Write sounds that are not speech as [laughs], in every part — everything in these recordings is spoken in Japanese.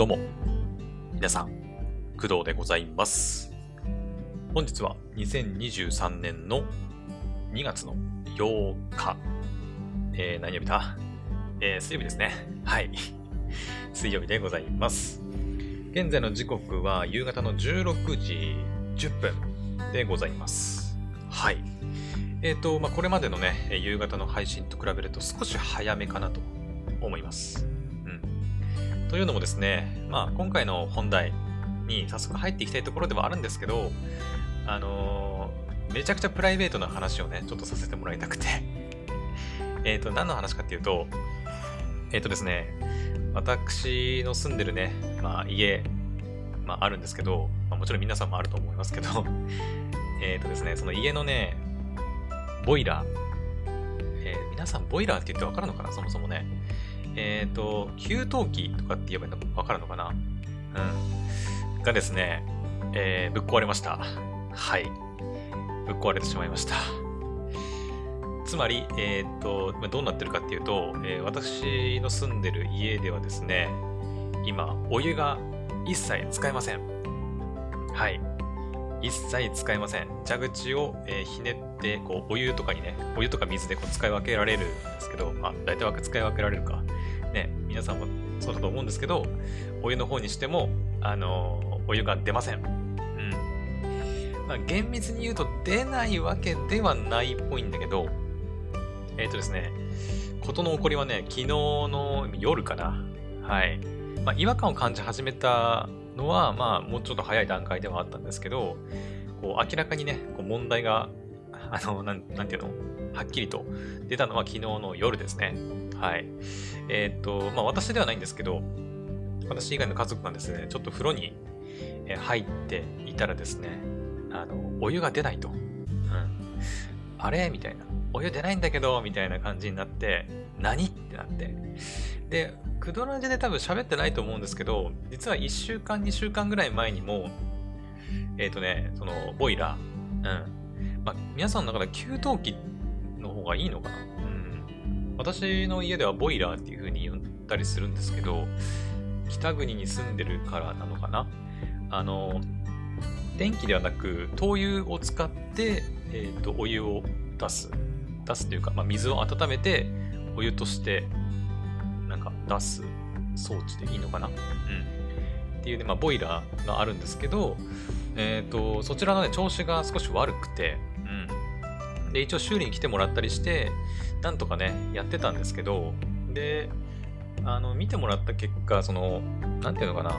どうも、皆さん、工藤でございます。本日は2023年の2月の8日、えー、何曜日だ？えー、水曜日ですね。はい。[laughs] 水曜日でございます。現在の時刻は夕方の16時10分でございます。はい。えっ、ー、と、まあ、これまでのね、夕方の配信と比べると少し早めかなと思います。というのもですね、まあ、今回の本題に早速入っていきたいところではあるんですけど、あのーめちゃくちゃプライベートな話をね、ちょっとさせてもらいたくて。[laughs] えっと、何の話かっていうと、えっ、とですね、私の住んでるね、まあ、家、まあ、あるんですけど、まあ、もちろん皆さんもあると思いますけど、[laughs] えっとですね、その家のね、ボイラー、えー皆さんボイラーって言ってわかるのかな？そもそもね。えっ、と、給湯器とかって言えばいいのわかるのかな？うん。がですね、えーぶっ壊れました。はい。ぶっ壊れてしまいました。つまり、えっ、と、どうなってるかっていうと、えー私の住んでる家ではですね、今、お湯が一切使えません。はい。一切使えません。蛇口を、えーひねって、こう、お湯とかにね、お湯とか水でこう使い分けられるんですけど、まあ、大体わけ使い分けられるか。ね、皆さんもそうだと思うんですけど、お湯の方にしても、あのお湯が出ません。うん。まあ、厳密に言うと出ないわけではないっぽいんだけど、えっ、とですね、事の起こりはね、昨日の夜かな。はい。まあ、違和感を感じ始めたのは、まあ、もうちょっと早い段階ではあったんですけど、こう明らかにね、こう問題が、[laughs] あの、なんなんていうの、はっきりと出たのは昨日の夜ですね。はい。えっ、と、まあ、私ではないんですけど、私以外の家族がですね、ちょっと風呂に入っていたらですね、あの、お湯が出ないと。うん。あれ？みたいな。お湯出ないんだけど、みたいな感じになって、何？ってなって。で、クドラジで多分喋ってないと思うんですけど、実は1週間、2週間ぐらい前にも、えっ、とね、その、ボイラー、うん。まあ、皆さんの中で給湯器の方がいいのかな？うん。私の家ではボイラーっていう風に呼んだりするんですけど、北国に住んでるからなのかな？あの、電気ではなく、灯油を使って、えっ、と、お湯を出す。出すというか、まあ、水を温めて、お湯として、なんか出す装置でいいのかな？うん。っていうね、まあ、ボイラーがあるんですけど、えっ、と、そちらのね、調子が少し悪くて、で、一応修理に来てもらったりして、なんとかね、やってたんですけど、で、あの、見てもらった結果、その、なんていうのかな、う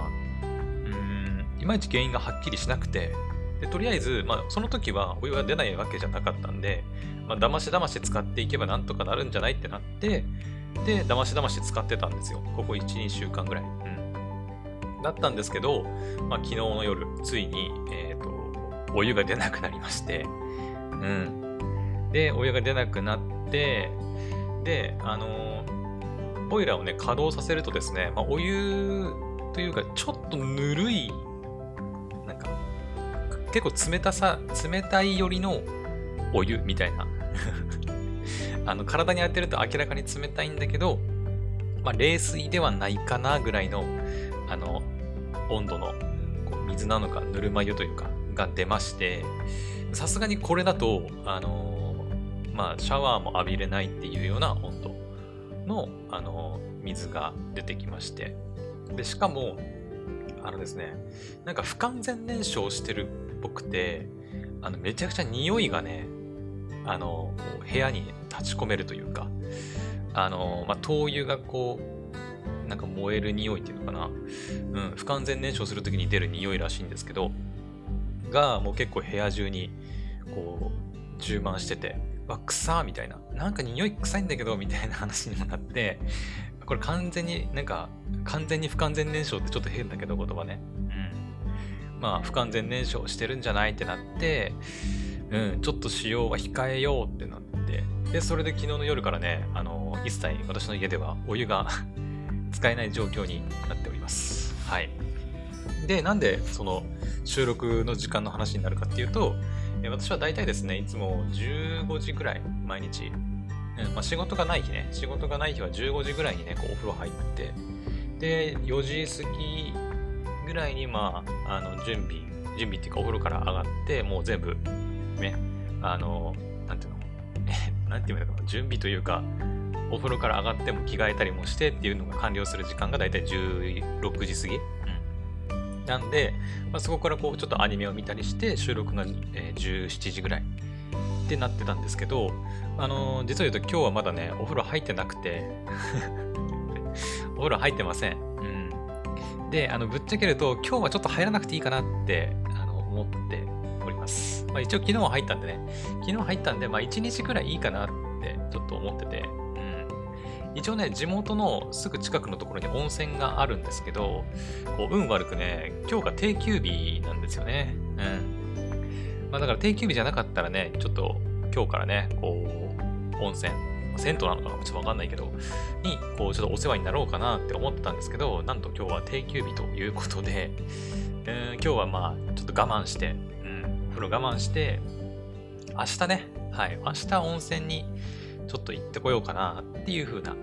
ーん、いまいち原因がはっきりしなくて、でとりあえず、まあ、その時はお湯が出ないわけじゃなかったんで、まあ、だましだまし使っていけばなんとかなるんじゃないってなって、で、だましだまし使ってたんですよ。ここ1、2週間ぐらい。うん。だったんですけど、まあ、昨日の夜、ついに、えっ、と、お湯が出なくなりまして、うん。で、お湯が出なくなって、で、あのボイラーをね、稼働させるとですね、まあ、お湯というか、ちょっとぬるい、なんか、結構冷たさ、冷たい寄りのお湯みたいな。[laughs] あの、体に当てると明らかに冷たいんだけど、まあ、冷水ではないかなぐらいの、あの、温度の水なのか、ぬるま湯というか、が出まして、さすがにこれだと、あのまあ、シャワーも浴びれないっていうような温度の、あの水が出てきまして。で、しかも、あのですね、なんか不完全燃焼してるっぽくて、あの、めちゃくちゃ匂いがね、あの、部屋に立ち込めるというか、あの、まあ、灯油がこう、なんか燃える匂いっていうのかな。うん、不完全燃焼するときに出る匂いらしいんですけど、が、もう結構部屋中に、こう、充満してて、わ、臭みたいな。なんか匂い臭いんだけど、みたいな話にもなって、これ完全になんか、完全に不完全燃焼ってちょっと変だけど、言葉ね。うん。まあ、不完全燃焼してるんじゃないってなって、うん、ちょっと使用は控えようってなって、で、それで昨日の夜からね、あの、一切私の家ではお湯が [laughs] 使えない状況になっております。はい。で、なんでその収録の時間の話になるかっていうと、私は大体ですね、いつも15時ぐらい、毎日、まあ、仕事がない日ね、仕事がない日は15時ぐらいにね、こうお風呂入って、で、4時過ぎぐらいに、まあ、あの、準備、準備っていうかお風呂から上がって、もう全部、ね、あの、なんていうの、え、なんていうのかな、準備というか、お風呂から上がっても着替えたりもしてっていうのが完了する時間がだいたい16時過ぎ。うん、なんで、まあ、そこからこうちょっとアニメを見たりして収録が、え、17時ぐらいってなってたんですけど、あのー、実を言うと今日はまだね、お風呂入ってなくて [laughs] お風呂入ってません。うん。で、あの、ぶっちゃけると今日はちょっと入らなくていいかなってあの思っております。まあ一応昨日は入ったんでね、昨日入ったんで、まあ1日くらいいいかなってちょっと思ってて、一応ね、地元のすぐ近くのところに温泉があるんですけど、こう運悪くね、今日が定休日なんですよね。うん。まあだから定休日じゃなかったらね、ちょっと今日からね、こう、温泉、銭湯なのかなちょっとわかんないけど、に、こう、ちょっとお世話になろうかなって思ってたんですけど、なんと今日は定休日ということで、うん、今日はまあ、ちょっと我慢して、うん、風呂我慢して、明日ね、はい、明日温泉にちょっと行ってこようかなっていう風な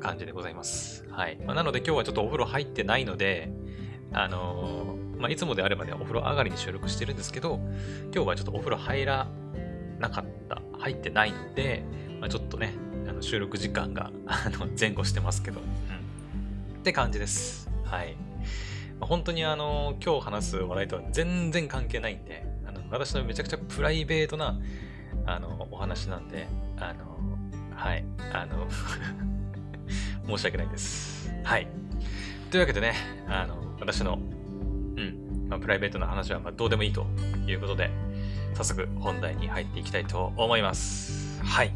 感じでございます。はい。まあ、なので今日はちょっとお風呂入ってないので、あのー、まあ、いつもであればね、お風呂上がりに収録してるんですけど、今日はちょっとお風呂入らなかった、入ってないので、まあ、ちょっとね、あの収録時間が [laughs] 前後してますけど、うん。って感じです。はい。まあ、本当にあのー、今日話す話題とは全然関係ないんで、あの私のめちゃくちゃプライベートなあのお話なんで、あのはい。あの [laughs] 申し訳ないです。はい。というわけでね、あの、私の、うん、まあ、プライベートな話はまどうでもいいということで、早速本題に入っていきたいと思います。はい。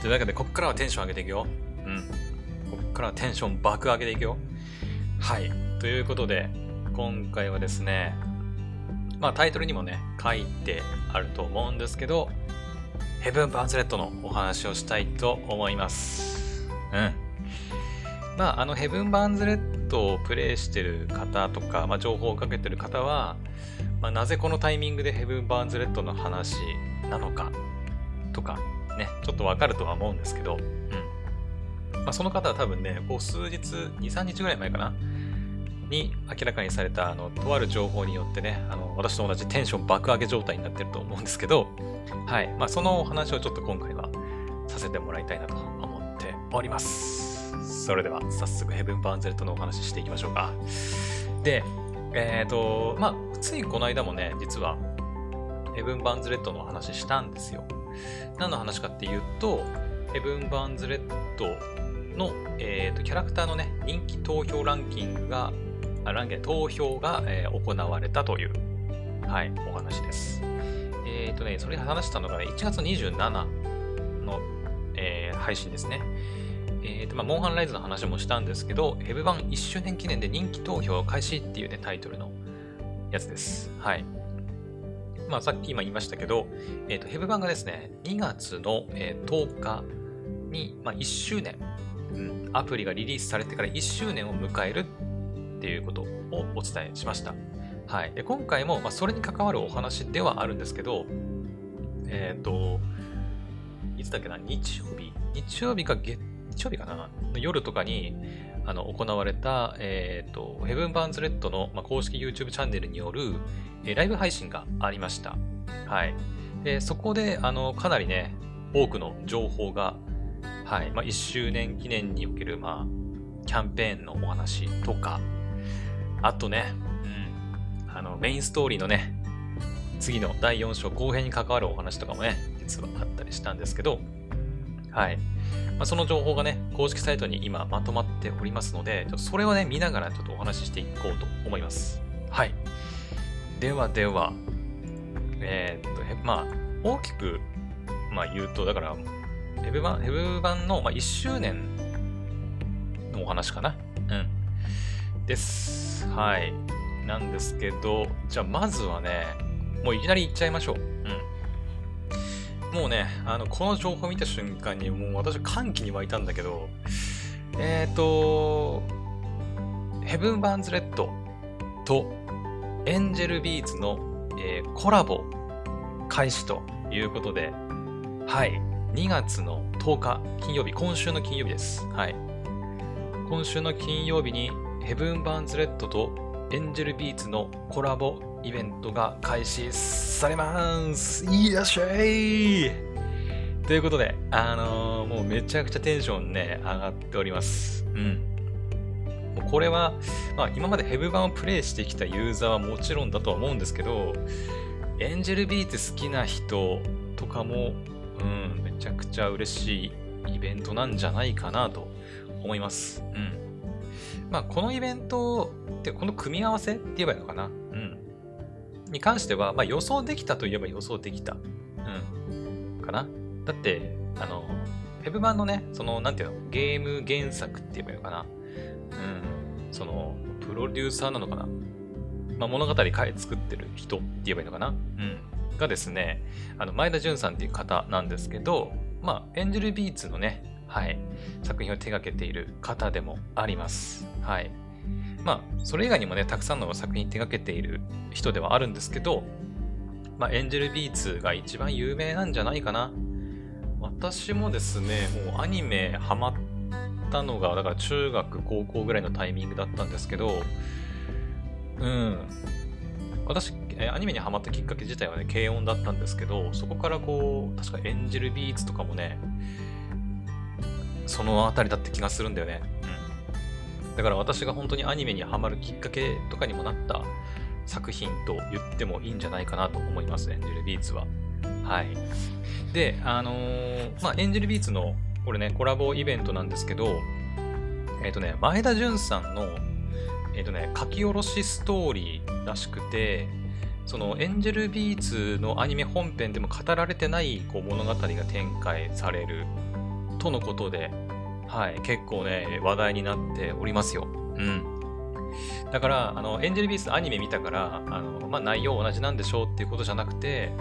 というわけで、ここからはテンション上げていくよ。うん。ここからはテンション爆上げていくよ。はい。ということで、今回はですね、まあタイトルにもね、書いてあると思うんですけど、ヘブン・バンズレットのお話をしたいと思います。うん。まあ、あの、ヘブン・バーンズレットをプレイしてる方とか、まあ、情報をかけてる方は、まあ、なぜこのタイミングでヘブン・バーンズレットの話なのかとか、ね、ちょっとわかるとは思うんですけど、うん。まあ、その方は多分ね、こう数日、2、3日ぐらい前かな、に明らかにされた、あの、とある情報によってね、あの、私と同じテンション爆上げ状態になってると思うんですけど、はい。まあ、そのお話をちょっと今回はさせてもらいたいなと思っております。それでは、早速、ヘブン・バーンズレットのお話ししていきましょうか。で、えっ、ー、と、まあ、ついこの間もね、実は、ヘブン・バーンズレッドの話したんですよ。何の話かっていうと、ヘブン・バーンズレッドの、えーと、キャラクターのね、人気投票ランキングがランゲ投票が、えー、行われたという、はい、お話です。えっ、ー、とね、それ話したのがね、1月27の、えー、配信ですね。えーとまあ、モンハンライズの話もしたんですけど、ヘブ版1周年記念で人気投票開始っていうね、タイトルのやつです。はい。まあ、さっき今言いましたけど、えーと、ヘブ版がですね、2月の、えー、10日に、まあ、1周年、うん、アプリがリリースされてから1周年を迎えるっていうことをお伝えしました。はい。で今回も、まあ、それに関わるお話ではあるんですけど、えっ、ー、と、いつだっけな、日曜日？日曜日か月曜日かな？夜とかにあの行われた、えっ、ー、と、ヘブン・バーンズ・レッドの、まあ、公式 YouTube チャンネルによる、えー、ライブ配信がありました。はい。でそこで、あの、かなりね、多くの情報が、はい。まあ、1周年記念における、まあ、キャンペーンのお話とか、あとね、うん、あの、メインストーリーのね、次の第4章後編に関わるお話とかもね、実はあったりしたんですけど、はい。まあ、その情報がね、公式サイトに今まとまっておりますので、ちょっとそれをね、見ながらちょっとお話ししていこうと思います。はい。ではでは、えー、っと、まあ、大きく、まあ、言うと、だから、ヘブ版、ヘブ版の、まあ、1周年のお話かな。うん。です。はい。なんですけど、じゃあまずはね、もういきなり行っちゃいましょう。うん。もうね、あの、この情報見た瞬間に、もう私歓喜に沸いたんだけど、えっ、ー、と、ヘブン・バーンズ・レッドとエンジェル・ビーツの、えー、コラボ開始ということで、はい。2月の10日、金曜日、今週の金曜日です。はい。今週の金曜日にヘブン・バーンズ・レッドとエンジェル・ビーツのコラボイベントが開始されますいらっしゃいということで、あのー、もうめちゃくちゃテンションね、上がっております。うん。もうこれは、まあ今までヘブ版をプレイしてきたユーザーはもちろんだとは思うんですけど、エンジェルビーツ好きな人とかも、うん、めちゃくちゃ嬉しいイベントなんじゃないかなと思います。うん。まあ、このイベントってこの組み合わせって言えばいいのかな？うん。に関しては、まあ、予想できたといえば予想できた。うん。かな？だって、あの、フェブ版のね、その、なんていうの、ゲーム原作って言えばいいのかな？うん。その、プロデューサーなのかな？まあ、物語作ってる人って言えばいいのかな？うん。がですね、あの、前田純さんっていう方なんですけど、まあ、エンジェルビーツのね、はい、作品を手掛けている方でもあります。はい。まあ、それ以外にもね、たくさんの作品手掛けている人ではあるんですけど、まあ、エンジェルビーツが一番有名なんじゃないかな。私もですね、もうアニメハマったのが、だから中学、高校ぐらいのタイミングだったんですけど、うん。私、アニメにハマったきっかけ自体はね、軽音だったんですけど、そこからこう、確かエンジェルビーツとかもね、そのあたりだって気がするんだよね。うん。だから私が本当にアニメにハマるきっかけとかにもなった作品と言ってもいいんじゃないかなと思います、エンジェルビーツは。はい。で、あのー、まあ、エンジェルビーツの、これね、コラボイベントなんですけど、えっ、ー、とね、前田純さんの、えっ、ー、とね、書き下ろしストーリーらしくて、そのエンジェルビーツのアニメ本編でも語られてないこう物語が展開されるとのことで、はい、結構ね、話題になっておりますよ。うん。だから、あの、エンジェルビースアニメ見たから、あの、まあ、内容同じなんでしょうっていうことじゃなくて、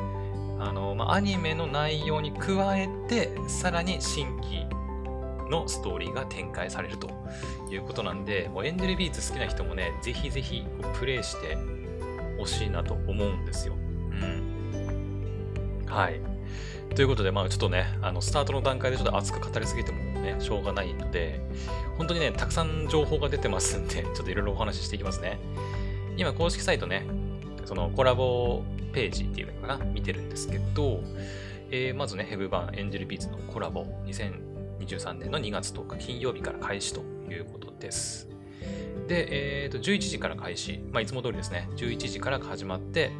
あの、まあ、アニメの内容に加えて、さらに新規のストーリーが展開されるということなんで、もうエンジェルビーツ好きな人もね、ぜひぜひプレイしてほしいなと思うんですよ。うん。はい。ということで、まあちょっとね、あの、スタートの段階でちょっと熱く語りすぎてもね、しょうがないので、本当にね、たくさん情報が出てますんで、[laughs] ちょっといろいろお話ししていきますね。今、公式サイトね、そのコラボページっていうのかな、見てるんですけど、えー、まずね、ヘブ版エンジェルビーツのコラボ、2023年の2月10日金曜日から開始ということです。で、えー、と11時から開始、まあ、いつも通りですね、11時から始まって、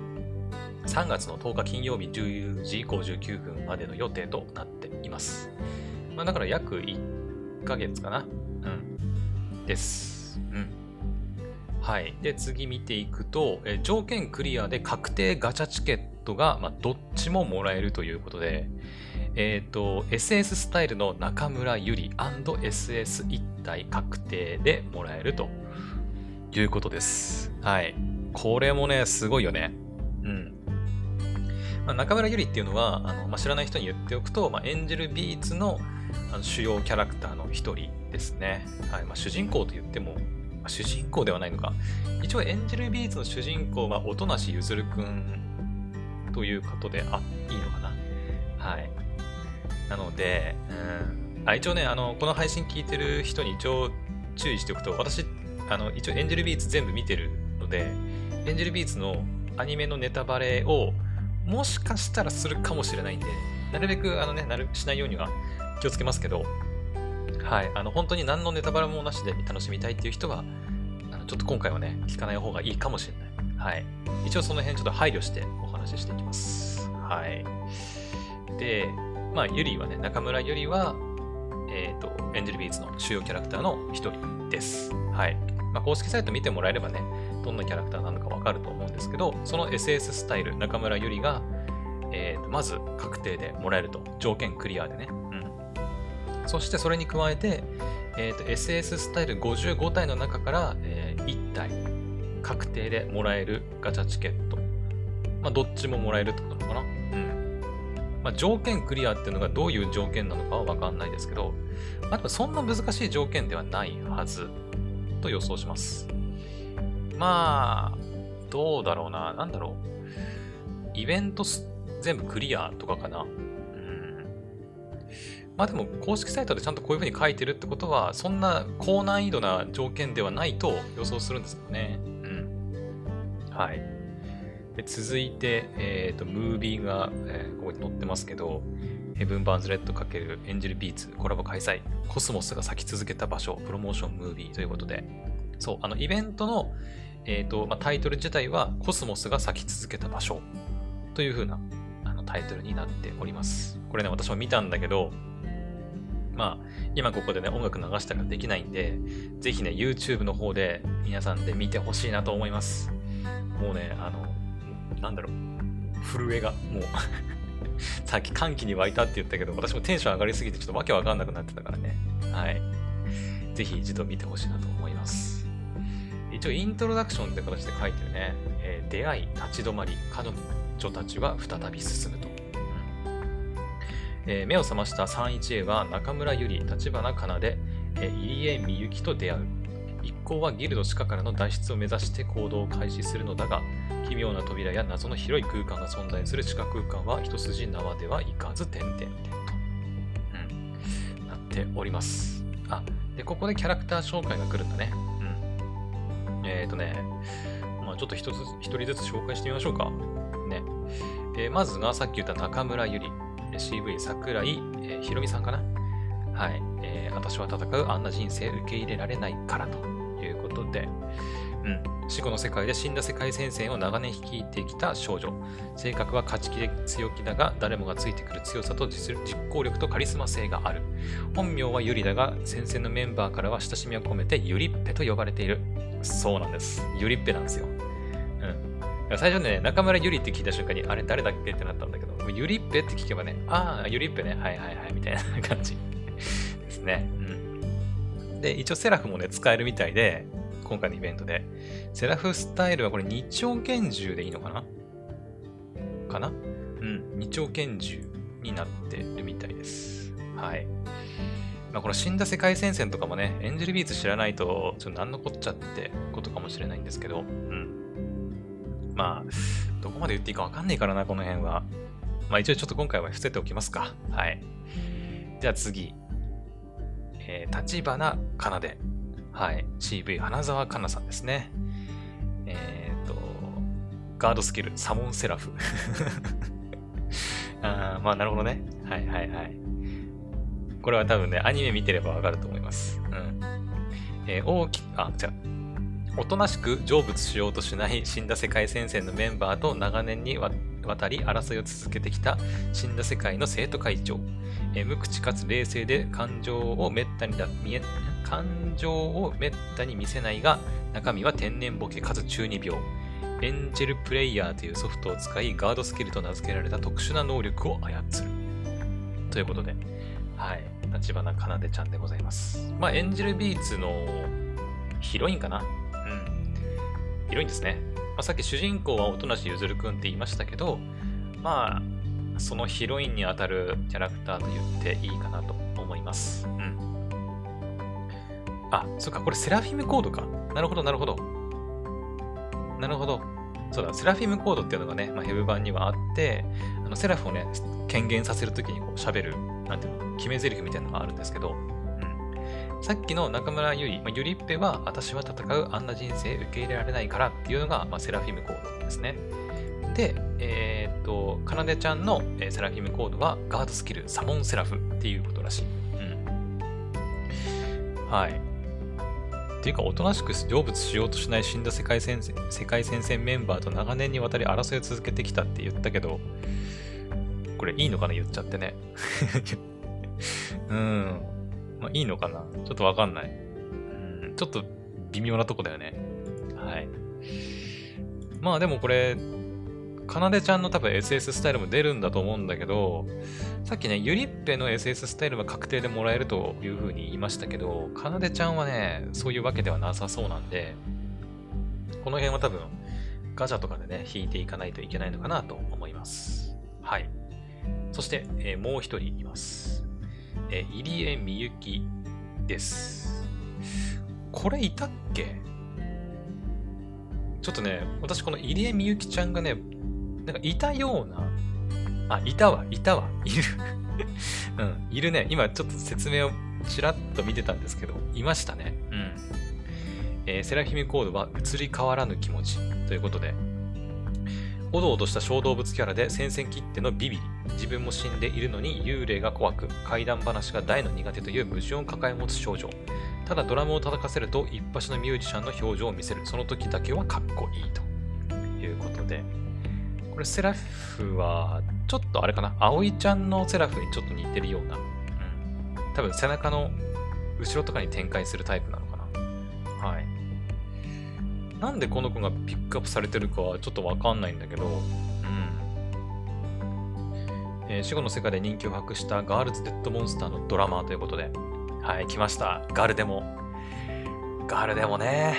3月の10日金曜日10時59分までの予定となっています。まあ、だから約1ヶ月かな。うん。です。うん。はい。で、次見ていくと、え条件クリアで確定ガチャチケットが、まあ、どっちももらえるということで、えっ、ー、と、SS スタイルの中村ゆり &SS 一体確定でもらえるということです。はい。これもね、すごいよね。うん。まあ、中村ゆりっていうのは、あのまあ、知らない人に言っておくと、まあ、エンジェルビーツのあの主要キャラクターの一人ですね。はいまあ、主人公と言っても、まあ、主人公ではないのか。一応エンジェルビーツの主人公は音無ゆずるくんということであいいのかな。はい。なので、うん、あ一応ねあの、この配信聞いてる人に一応注意しておくと、私、あの一応エンジェルビーツ全部見てるので、エンジェルビーツのアニメのネタバレをもしかしたらするかもしれないんで、なるべくあのね、なるしないようには気をつけますけど、はい、あの本当に何のネタバレもなしで楽しみたいっていう人は、あのちょっと今回はね、聞かない方がいいかもしれない。はい。一応その辺ちょっと配慮してお話ししていきます。はい。で、まあ、ゆりはね、中村ゆりは、えっ、ー、と、エンジェルビーツの主要キャラクターの一人です。はい。まあ、公式サイト見てもらえればね、どんなキャラクターなのかわかると思うんですけど、その SS スタイル、中村ゆりが、えー、とまず確定でもらえると。条件クリアでね。うん。そしてそれに加えて、えー、と SS スタイル55体の中から、えー、1体確定でもらえるガチャチケット。まあ、どっちももらえるってことなのかな。うん。まあ、条件クリアっていうのがどういう条件なのかはわかんないですけど、まあ、そんな難しい条件ではないはずと予想します。まあ、どうだろうな。なんだろう。イベント全部クリアとかかな。うん。まあでも公式サイトでちゃんとこういう風に書いてるってことは、そんな高難易度な条件ではないと予想するんですよね。うん。はい。で続いて、えっ、ー、と、ムービーが、えー、ここに載ってますけど、ヘブン・バーンズ・レッド×エンジェル・ビーツコラボ開催。コスモスが咲き続けた場所、プロモーションムービーということで、そう、あの、イベントの、え、ー、と、まあ、タイトル自体は、コスモスが咲き続けた場所という風なあのタイトルになっております。これね、私も見たんだけど、まあ、今ここでね、音楽流したらできないんで、ぜひね、YouTube の方で皆さんで見てほしいなと思います。もうね、あの、なんだろう、震えが、もう [laughs] さっき歓喜に沸いたって言ったけど、私もテンション上がりすぎてちょっとわけわかんなくなってたからね。はい。ぜひ一度見てほしいなと思います。応、イントロダクションって形で書いてるね。えー、出会い、立ち止まり、彼女たちは再び進むと。えー、目を覚ました 31A は中村ゆり、立花かなで、えー、入江みゆきと出会う。一行はギルド地下からの脱出を目指して行動を開始するのだが、奇妙な扉や謎の広い空間が存在する地下空間は一筋縄ではいかず、点々点と、うん、なっております。あ、で、ここでキャラクター紹介が来るんだね。えっ、ー、とね、まあちょっと一つ、一人ずつ紹介してみましょうか。ね。えー、まずがさっき言った中村ゆり、CV 桜井、えー、ひろみさんかな。はい。えー、私は戦うあんな人生受け入れられないからということで、うん、死後の世界で死んだ世界戦線を長年率いてきた少女。性格は勝ち気で強気だが、誰もがついてくる強さと実行力とカリスマ性がある。本名はユリだが、戦線のメンバーからは親しみを込めてユリッペと呼ばれている。そうなんです。ユリッペなんですよ。うん。最初ね、中村ユリって聞いた瞬間に、あれ誰だっけ？ってなったんだけど、ユリッペって聞けばね、ああ、ユリッペね、はいはいはい、みたいな感じですね。うん。で、一応セラフもね、使えるみたいで、今回のイベントで。セラフスタイルはこれ二丁拳銃でいいのかな？かな？うん。二丁拳銃になってるみたいです。はい。まあ、この死んだ世界戦線とかもね、エンジェルビーツ知らないと、ちょっと何のこっちゃってことかもしれないんですけど、うん。まあ、どこまで言っていいかわかんないからな、この辺は。まあ一応ちょっと今回は伏せておきますか。はい。じゃあ次。えー、立花かなで。はい。CV 花沢香菜さんですね。えっ、ー、と、ガードスキル、サモンセラフ。[laughs] あまあ、なるほどね。はいはいはい。これは多分ね、アニメ見てればわかると思います。うん。えー、大きく、あ、じゃおとなしく成仏しようとしない死んだ世界戦線のメンバーと長年にわたり争いを続けてきた死んだ世界の生徒会長。え無口かつ冷静で感情をめったにだ見え感情をめったに見せないが、中身は天然ボケかつ中二病。エンジェルプレイヤーというソフトを使い、ガードスキルと名付けられた特殊な能力を操る。ということで、はい。立花かなでちゃんでございます。まあ、エンジェルビーツのヒロインかなうん。ヒロインですね。まあ、さっき主人公は音無しゆずるくんって言いましたけど、まあ、そのヒロインにあたるキャラクターと言っていいかなと思います。うん。あ、そっか、これセラフィムコードか。なるほど、なるほど。なるほど。そうだ、セラフィムコードっていうのがね、まあ、ヘブ版にはあって、あのセラフをね、権限させるときにこう喋る、なんていうの、決め台詞みたいなのがあるんですけど、うん。さっきの中村ゆい、まあ、ゆりっぺは、私は戦うあんな人生受け入れられないからっていうのが、まあ、セラフィムコードですね。で、えー、っと、かなでちゃんの、セラフィムコードは、ガードスキル、サモンセラフっていうことらしい。うん。はい。ていうか、おとなしく成仏しようとしない死んだ世界戦世界戦線メンバーと長年にわたり争いを続けてきたって言ったけど、これいいのかな言っちゃってね。[laughs] うん。まあいいのかなちょっとわかんない。うん。ちょっと微妙なとこだよね。はい。まあでもこれ、かなでちゃんの多分 SS スタイルも出るんだと思うんだけど、さっきね、ゆりっぺの SS スタイルは確定でもらえるという風に言いましたけど、かなでちゃんはね、そういうわけではなさそうなんで、この辺は多分、ガチャとかでね、引いていかないといけないのかなと思います。はい。そして、えー、もう一人います。えー、入江みゆきです。これいたっけ？ちょっとね、私この入江みゆきちゃんがね、なんかいたような、あ、いたわ、いたわ、いる [laughs] うん、いるね。今ちょっと説明をちらっと見てたんですけど、いましたね。うん。えー、セラフィミコードは移り変わらぬ気持ちということで、おどおどした小動物キャラで戦線切ってのビビリ。自分も死んでいるのに幽霊が怖く、怪談話が大の苦手という矛盾を抱え持つ少女。ただドラムを叩かせると一発のミュージシャンの表情を見せる。その時だけはかっこいいということで。これセラフは、ちょっとあれかな。葵ちゃんのセラフにちょっと似てるような。うん。多分背中の後ろとかに展開するタイプなのかな。はい。なんでこの子がピックアップされてるかはちょっとわかんないんだけど、うん。えー、死後の世界で人気を博した Girls Dead Monster のドラマーということで、はい、来ました。ガルデモ。ガルデモね。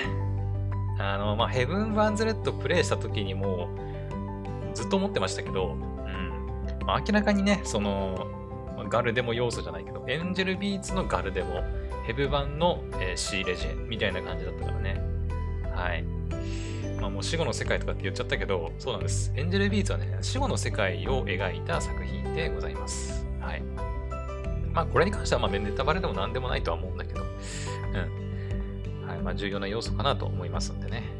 あの、まあ、 Heaven Burns Redプレイした時にもずっと思ってましたけど、うん。まあ、明らかにね、その、ガルデモ要素じゃないけど、 Angel Beatsのガルデモ、ヘブバンの、えー、シーレジェみたいな感じだったからね。はい。まあもう死後の世界とかって言っちゃったけど、そうなんです。 Angel Beatsはね、死後の世界を描いた作品でございます。はい。まあこれに関してはまあネタバレでも何でもないとは思うんだけど、うん。はい。まあ重要な要素かなと思いますんでね。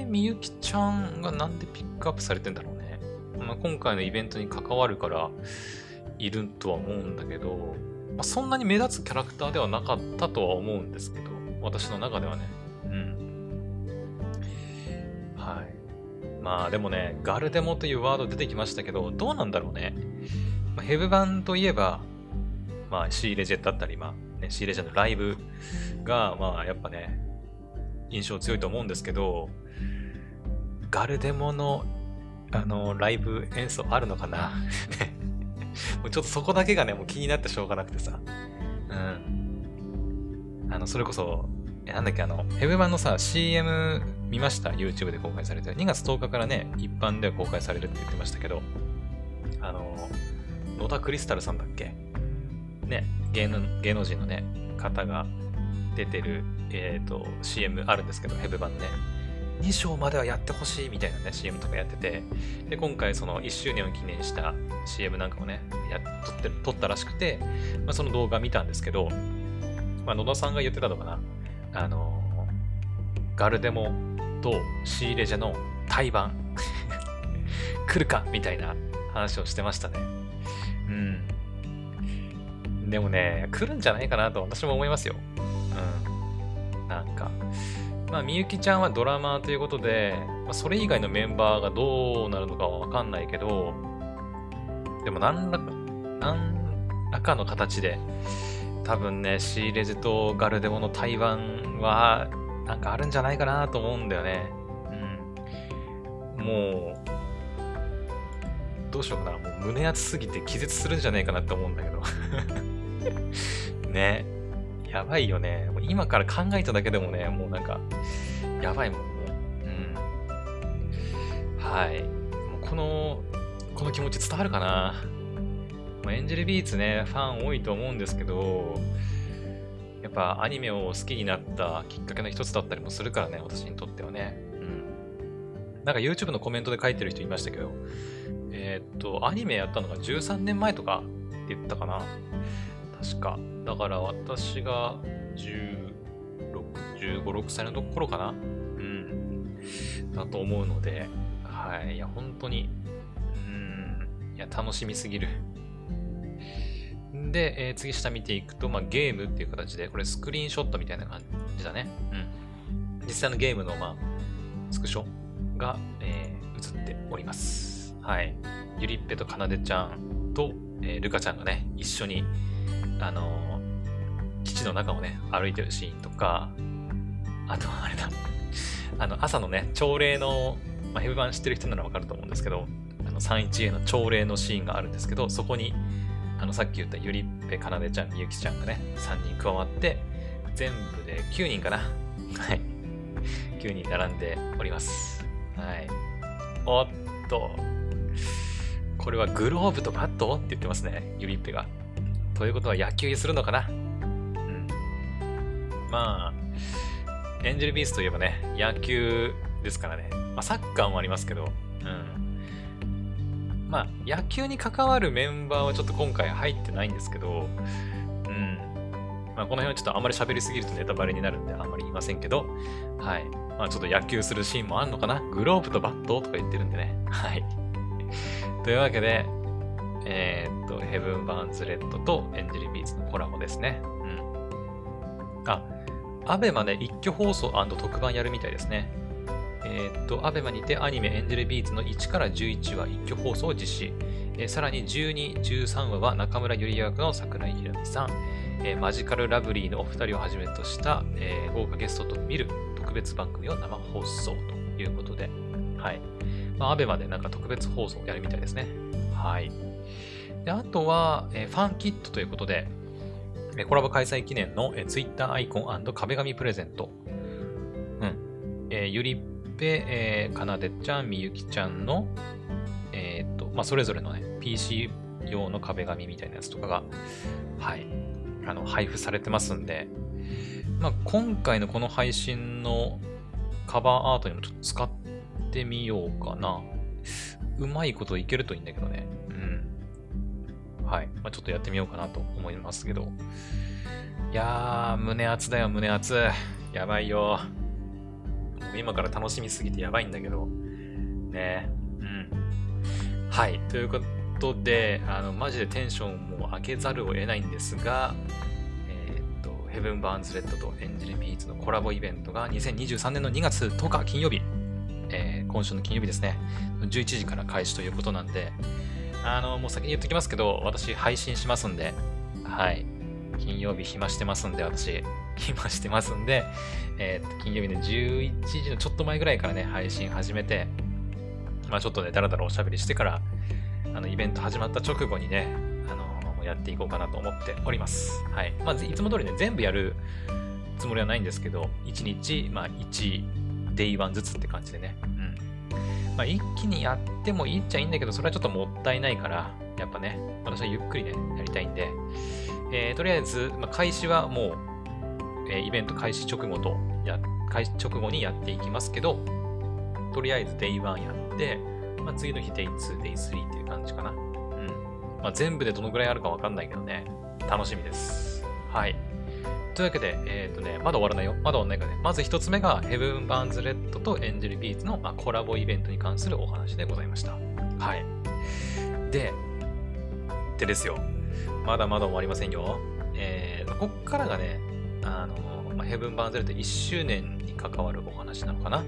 江みゆきちゃんがなんでピックアップされてんだろうね。まあ今回のイベントに関わるからいるとは思うんだけど、まあ、そんなに目立つキャラクターではなかったとは思うんですけど、私の中ではね。うん。はい。まあでもね、ガルデモというワード出てきましたけど、どうなんだろうね。まあ、ヘブ版といえば、まあ、シーレジェだったり、まあ、ね、シーレジェのライブが、まあ、やっぱね、印象強いと思うんですけど、ガルデモの、あの、ライブ演奏あるのかな？[laughs] もうちょっとそこだけがね、もう気になってしょうがなくてさ。うん。あの、それこそ、え、なんだっけ、あの、ヘブ版のさ、CM 見ました ?YouTube で公開されて。2月10日からね、一般では公開されるって言ってましたけど、あの、野田クリスタルさんだっけ？ね、芸能芸能人のね、方が出てる、えっ、ー、と、CM あるんですけど、ヘブ版ね。2章まではやってほしいみたいなね、CM とかやってて、で、今回その1周年を記念した CM なんかもね、やっ撮って撮ったらしくて、まあ、その動画見たんですけど、まあ、野田さんが言ってたのかな、あのガルデモとシーレジェの対バン [laughs] 来るかみたいな話をしてましたね。うん。でもね、来るんじゃないかなと私も思いますよ。うん。なんか、まあ、みゆきちゃんはドラマーということで、まあ、それ以外のメンバーがどうなるのかはわかんないけど、でも何らか、何らかの形で、多分ね、シーレジとガルデモの対バンは、なんかあるんじゃないかなと思うんだよね。うん。もう、どうしようかな。もう胸熱すぎて気絶するんじゃないかなって思うんだけど。[laughs] ね。やばいよね。もう今から考えただけでもね、もうなんか、やばいもん、もう。ん。はい。もうこの、この気持ち伝わるかな。まあ、エンジェルビーツね、ファン多いと思うんですけど、やっぱアニメを好きになったきっかけの一つだったりもするからね、私にとってはね。うん。なんか YouTube のコメントで書いてる人いましたけど、えー、っと、アニメやったのが13年前とかって言ったかな。確か。だから私が16、15、6歳のところかな？うん。だと思うので、はい。いや、本当に、うん。いや、楽しみすぎる。で、えー、次下見ていくと、まあ、ゲームっていう形で、これスクリーンショットみたいな感じだね。うん。実際のゲームの、まあ、スクショが、えー、映っております。はい。ゆりっぺとかなでちゃんと、えー、ルカちゃんがね、一緒に、あの、基地の中をね、歩いてるシーンとか、あと、あれだ、[laughs] あの、朝のね、朝礼の、まあ、ヘブ版知ってる人ならわかると思うんですけど、あの、31A の朝礼のシーンがあるんですけど、そこに、あの、さっき言ったゆりっぺ、かなでちゃん、みゆきちゃんがね、3人加わって、全部で9人かな。[laughs] はい。9人並んでおります。はい。おっと、これはグローブとバット？って言ってますね、ゆりっぺが。ということは野球にするのかな？うん。まあ、 Angel Beatsといえばね、野球ですからね。まあ、サッカーもありますけど、うん。まあ、野球に関わるメンバーはちょっと今回入ってないんですけど、うん。まあ、この辺はちょっとあんまり喋りすぎるとネタバレになるんであんまり言いませんけど、はい。まあ、ちょっと野球するシーンもあるのかな？グローブとバットとか言ってるんでね。はい。というわけで、えー、っと、 Heaven Burns Redと Angel Beatsのコラボですね。うん。あ、アベマで一挙放送特番やるみたいですね。えー、っと、アベマにてアニメエンジェルビーツの1から11話一挙放送を実施。えー、さらに12、13話は中村ゆり役の桜井ひろみさん、えー、マジカルラブリーのお二人をはじめとした、えー、豪華ゲストと見る特別番組を生放送ということで、はい。まあ、アベマでなんか特別放送やるみたいですね。はい。であとは、え、ファンキットということで、えコラボ開催記念の、えー、Twitter アイコン壁紙プレゼント。うん。え、ゆりっぺ、え、かなでちゃん、みゆきちゃんの、えー、っと、まあ、それぞれのね、PC 用の壁紙みたいなやつとかが、はい、あの、配布されてますんで、まあ、今回のこの配信のカバーアートにもちょっと使ってみようかな。うまいこといけるといいんだけどね。はい。まあ、ちょっとやってみようかなと思いますけど。いやー、胸熱だよ、胸熱。やばいよ。今から楽しみすぎてやばいんだけど。ねうん。はい。ということで、あの、マジでテンションも上げざるを得ないんですが、えー、っと、ヘブン・バーンズ・レッドとエンジェル・ビーツのコラボイベントが2023年の2月10日金曜日、えー、今週の金曜日ですね、11時から開始ということなんで、あの、もう先に言っときますけど、私配信しますんで、はい。金曜日暇してますんで、私、暇してますんで、えー、金曜日の11時のちょっと前ぐらいからね、配信始めて、まあちょっとね、だらだらおしゃべりしてから、あの、イベント始まった直後にね、あのもうやっていこうかなと思っております。はい。まず、いつも通りね、全部やるつもりはないんですけど、1日、まあ1、デイ1ずつって感じでね、うん。まあ一気にやってもいいっちゃいいんだけど、それはちょっともったいないから、やっぱね、私はゆっくりね、やりたいんで、えー、とりあえず、まあ、開始はもう、えー、イベント開始直後とや、開始直後にやっていきますけど、とりあえず Day1 やって、まあ、次の日 Day2、Day3 っていう感じかな。うん。まあ、全部でどのぐらいあるかわかんないけどね、楽しみです。はい。というわけで、えっ、ー、とね、まだ終わらないよ。まだ終わらないからね。まず一つ目が、ヘブン・バーンズ・レッドとエンジェル・ビーツの、まあ、コラボイベントに関するお話でございました。はい。で、でですよ。まだまだ終わりませんよ。えー、こっからがね、あの、まあ、ヘブン・バーンズ・レッド1周年に関わるお話なのかな。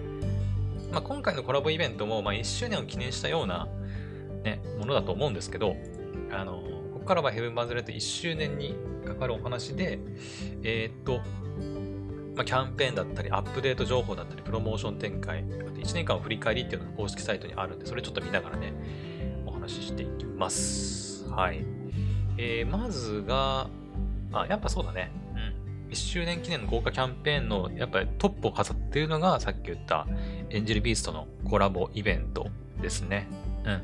まあ、今回のコラボイベントも、まあ、1周年を記念したような、ね、ものだと思うんですけど、あの、ここからはヘブン・バズ・レッド1周年に関わるお話で、えー、っと、まあ、キャンペーンだったり、アップデート情報だったり、プロモーション展開、1年間を振り返りっていうのが公式サイトにあるんで、それちょっと見ながらね、お話ししていきます。はい。えー、まずが、あ、やっぱそうだね。うん。1周年記念の豪華キャンペーンの、やっぱりトップを飾っているのが、さっき言ったエンジェルビーストのコラボイベントですね。うん。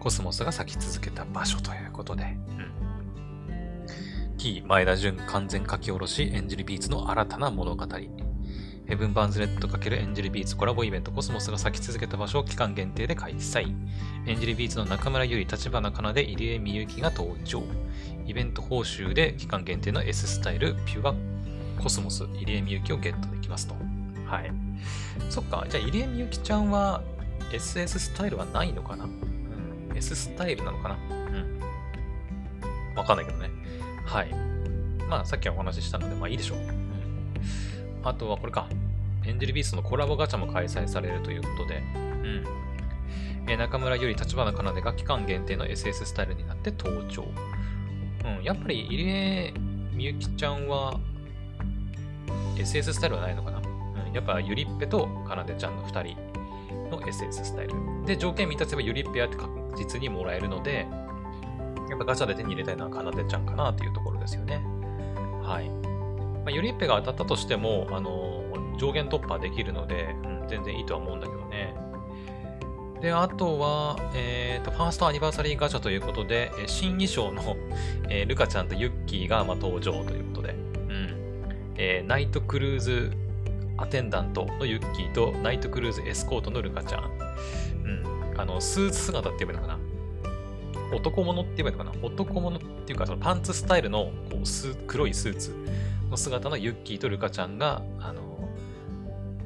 コスモスが咲き続けた場所ということで。うん。T 前田純完全書き下ろし Angel Beatsの新たな物語。 Heaven Burns Red×Angel Beats コラボイベントコスモスが咲き続けた場所を期間限定で開催。エンジェル・ビーツの中村ゆり、立花かなで入江みゆきが登場。イベント報酬で期間限定の S スタイル、ピュアコスモス、入江みゆきをゲットできますと。はい。そっか。じゃあ入江みゆきちゃんは SS スタイルはないのかな？うん。S スタイルなのかな？うん。わかんないけどね。はい。まあ、さっきはお話ししたので、まあいいでしょう。うん。あとはこれか。エンジェルビーストのコラボガチャも開催されるということで、うん。え、中村より立花かなでが期間限定の SS スタイルになって登場。うん、やっぱり入江みゆきちゃんは SS スタイルはないのかな、うん、やっぱゆりっぺとかなでちゃんの2人の SS スタイル。で、条件満たせばゆりっぺやって確実にもらえるので、やっぱガチャで手に入れたいのはかなでちゃんかなというところですよね。はい。まあ、ユリッペが当たったとしても、あのー、上限突破できるので、うん、全然いいとは思うんだけどね。で、あとは、えっ、ー、と、ファーストアニバーサリーガチャということで、え新衣装の、えー、ルカちゃんとユッキーが、まあ、登場ということで、うん。えー、ナイトクルーズアテンダントのユッキーと、ナイトクルーズエスコートのルカちゃん。うん。あの、スーツ姿って言えばいいのかな？男物って言えばいいのかな？男物っていうか、そのパンツスタイルのこうス黒いスーツの姿のユッキーとルカちゃんが、あの、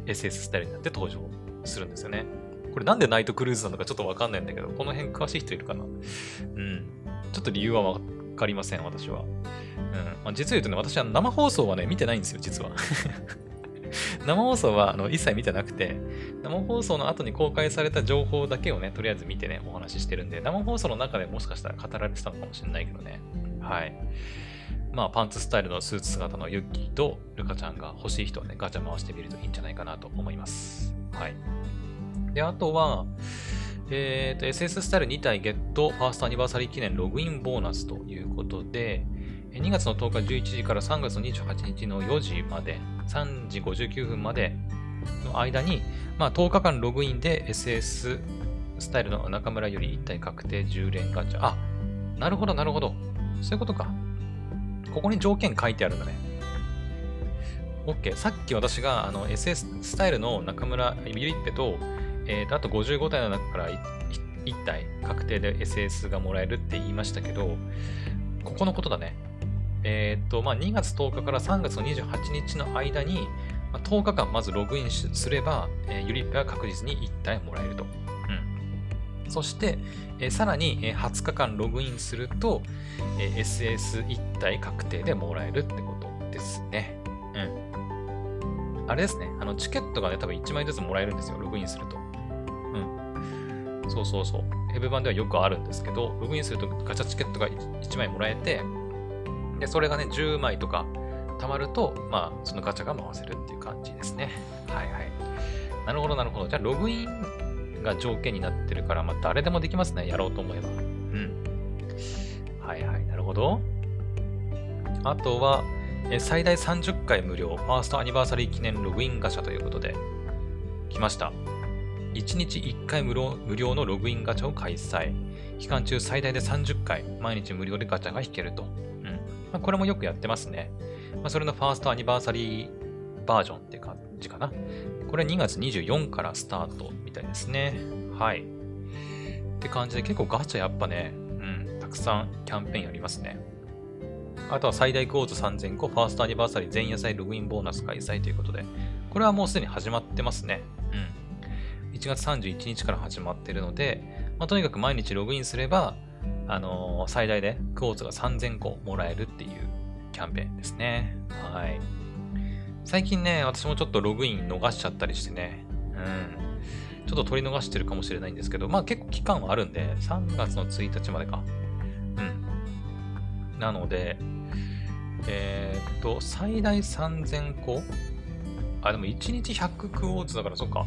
SS スタイルになって登場するんですよね。これなんでナイトクルーズなのかちょっとわかんないんだけど、この辺詳しい人いるかな？うん。ちょっと理由はわかりません、私は。うん。まあ、実を言うとね、私は生放送はね、見てないんですよ、実は。[laughs] 生放送はあの一切見てなくて、生放送の後に公開された情報だけをね、とりあえず見てね、お話ししてるんで、生放送の中でもしかしたら語られてたのかもしれないけどね。はい。まあ、パンツスタイルのスーツ姿のユッキーとルカちゃんが欲しい人はね、ガチャ回してみるといいんじゃないかなと思います。はい。で、あとは、えっ、ー、と、SS スタイル2体ゲットファーストアニバーサリー記念ログインボーナスということで、2月の10日11時から3月の28日の4時まで、3時59分までの間に、まあ、10日間ログインで SS スタイルの中村より1体確定10連ガチャ。あ、なるほど、なるほど。そういうことか。ここに条件書いてあるんだね。OK。さっき私があの SS スタイルの中村ゆりっぺと、えー、とあと55体の中から 1, 1体確定で SS がもらえるって言いましたけど、ここのことだね。えっ、と、まあ、2月10日から3月の28日の間に、まあ、10日間まずログインすれば、えー、ユリッペは確実に1体もらえると。うん。そして、えー、さらに、え、20日間ログインすると、えー、SS1 体確定でもらえるってことですね。うん。あれですね。あの、チケットがね、多分1枚ずつもらえるんですよ。ログインすると。うん。そうそうそう。ヘブ版ではよくあるんですけど、ログインするとガチャチケットが 1, 枚もらえて、で、それがね、10枚とか貯まると、まあ、そのガチャが回せるっていう感じですね。はいはい。なるほど、なるほど。じゃあ、ログインが条件になってるから、まあ、誰でもできますね。やろうと思えば。うん。はいはい、なるほど。あとは、え最大30回無料、ファーストアニバーサリー記念ログインガチャということで、来ました。1日1回無料無料のログインガチャを開催。期間中最大で30回、毎日無料でガチャが引けると。まあ、これもよくやってますね。まあ、それのファーストアニバーサリーバージョンって感じかな。これ2月24からスタートみたいですね。はい。って感じで結構ガチャやっぱね、うん、たくさんキャンペーンやりますね。あとは最大クォーツ3000個、ファーストアニバーサリー前夜祭ログインボーナス開催ということで、これはもうすでに始まってますね。うん。1月31日から始まってるので、まあ、とにかく毎日ログインすれば、あのー、最大でクォーツが3000個もらえるっていうキャンペーンですね。はい。最近ね、私もちょっとログイン逃しちゃったりしてね、うん。ちょっと取り逃してるかもしれないんですけど、まあ結構期間はあるんで、3月の1日までか。うん。なので、えー、っと、最大3000個？あ、でも1日100クォーツだから、そっか。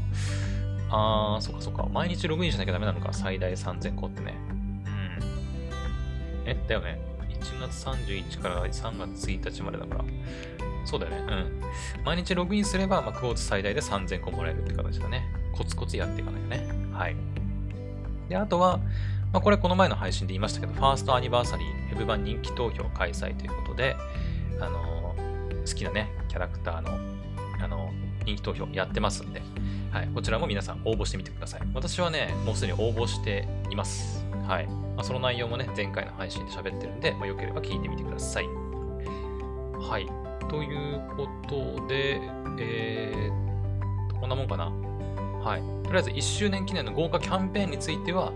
あー、そっかそっか。毎日ログインしなきゃダメなのか、最大3000個ってね。え、だよね。1月31から3月1日までだから。そうだよね。うん。毎日ログインすれば、まあ、クォーツ最大で3000個もらえるって形だね。コツコツやっていかないとね。はい。で、あとは、まあ、これこの前の配信で言いましたけど、ファーストアニバーサリー、ウェブ版人気投票開催ということで、あのー、好きなね、キャラクターの、あのー、人気投票やってますんで、はい、こちらも皆さん応募してみてください。私はね、もうすでに応募しています。はい。まあ、その内容もね、前回の配信で喋ってるんで、まあ、よければ聞いてみてください。はい。ということで、えー、こんなもんかな。はい。とりあえず1周年記念の豪華キャンペーンについては、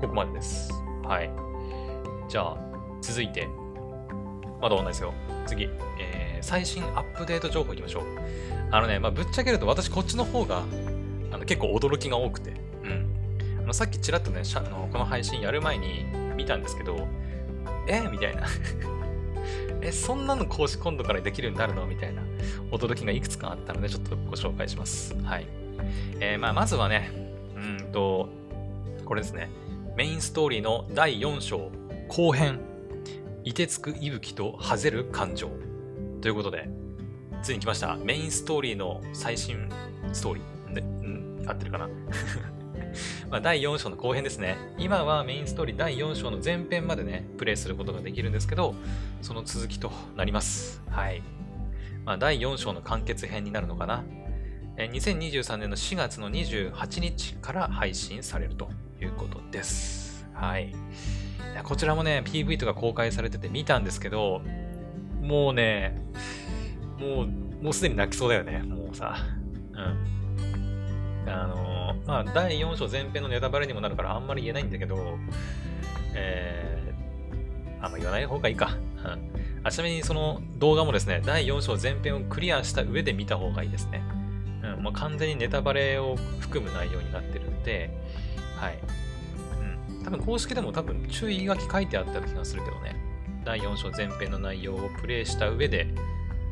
ここまでです。はい。じゃあ、続いて、まだ同じですよ。次、えー、最新アップデート情報いきましょう。あのね、まあ、ぶっちゃけると私こっちの方が、あの結構驚きが多くて、うんのさっきちらっとね、あのこの配信やる前に見たんですけど、え？みたいな [laughs] え、そんなの講師今度からできるようになるの？みたいな驚きがいくつかあったので、ちょっとご紹介します。はい。えー、まあ、まずはね、うんと、これですね。メインストーリーの第4章、後編、凍てつく息吹とはぜる感情。ということで、ついに来ました。メインストーリーの最新ストーリー。で、ん？合ってるかな？[laughs] ま、第4章の後編ですね。今はメインストーリー第4章の前編までね、プレイすることができるんですけど、その続きとなります。はい。まあ、第4章の完結編になるのかな。2023年の4月の28日から配信されるということです。はい。こちらもね、PV とか公開されてて見たんですけど、もうね、もう、もうすでに泣きそうだよね、もうさ。うん。あの、まあ、第4章前編のネタバレにもなるからあんまり言えないんだけど、えー、あんま言わない方がいいか。あちなみにその動画もですね、第4章前編をクリアした上で見た方がいいですね。うん、もう完全にネタバレを含む内容になってるんで、はい。うん。多分公式でも多分注意書き書いてあった気がするけどね。第4章前編の内容をプレイした上で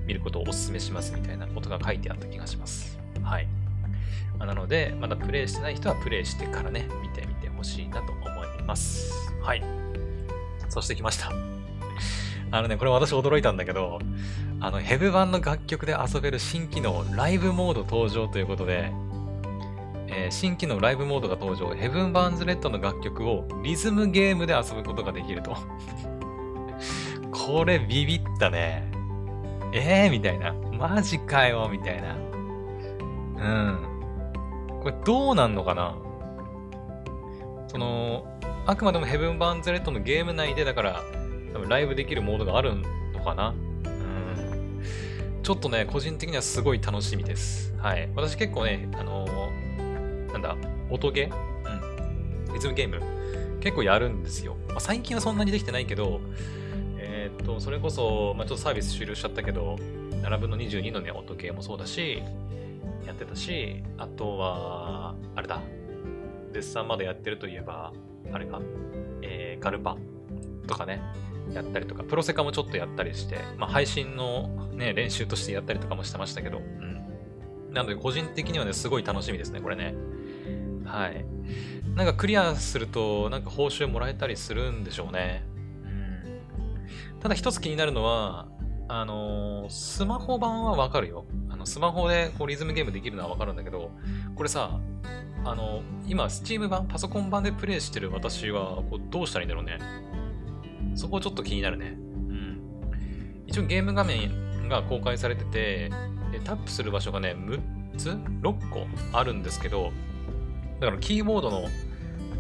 見ることをお勧めしますみたいなことが書いてあった気がします。はい。なので、まだプレイしてない人はプレイしてからね、見てみてほしいなと思います。はい。そして来ました。あのね、これ私驚いたんだけど、あの、ヘブ版の楽曲で遊べる新機能、ライブモード登場ということで、えー、新機能ライブモードが登場、ヘブン・バーンズ・レッドの楽曲をリズムゲームで遊ぶことができると。[laughs] これビビったね。えーみたいな。マジかよみたいな。うん。これどうなんのかな？その、あくまでもヘブン・バーンズ・レッドのゲーム内でだから、多分ライブできるモードがあるのかな？うん。ちょっとね、個人的にはすごい楽しみです。はい。私結構ね、あのー、なんだ、音ゲー？うん。リズムゲーム結構やるんですよ。まあ、最近はそんなにできてないけど、えー、っと、それこそ、まあ、ちょっとサービス終了しちゃったけど、7分の22のね、音ゲーもそうだし、やってたし、あとは、あれだ、デッサンまでやってるといえば、あれか、えー、ガルパとかね、やったりとか、プロセカもちょっとやったりして、まあ、配信のね、練習としてやったりとかもしてましたけど、うん。なので、個人的にはね、すごい楽しみですね、これね。はい。なんかクリアすると、なんか報酬もらえたりするんでしょうね。うん。ただ一つ気になるのは、あのー、スマホ版はわかるよ。の、スマホでこうリズムゲームできるのはわかるんだけど、これさ、あの、今、スチーム版、パソコン版でプレイしてる私は、こう、どうしたらいいんだろうね。そこちょっと気になるね。うん。一応ゲーム画面が公開されてて、タップする場所がね、6つ ?6 個あるんですけど、だからキーボードの、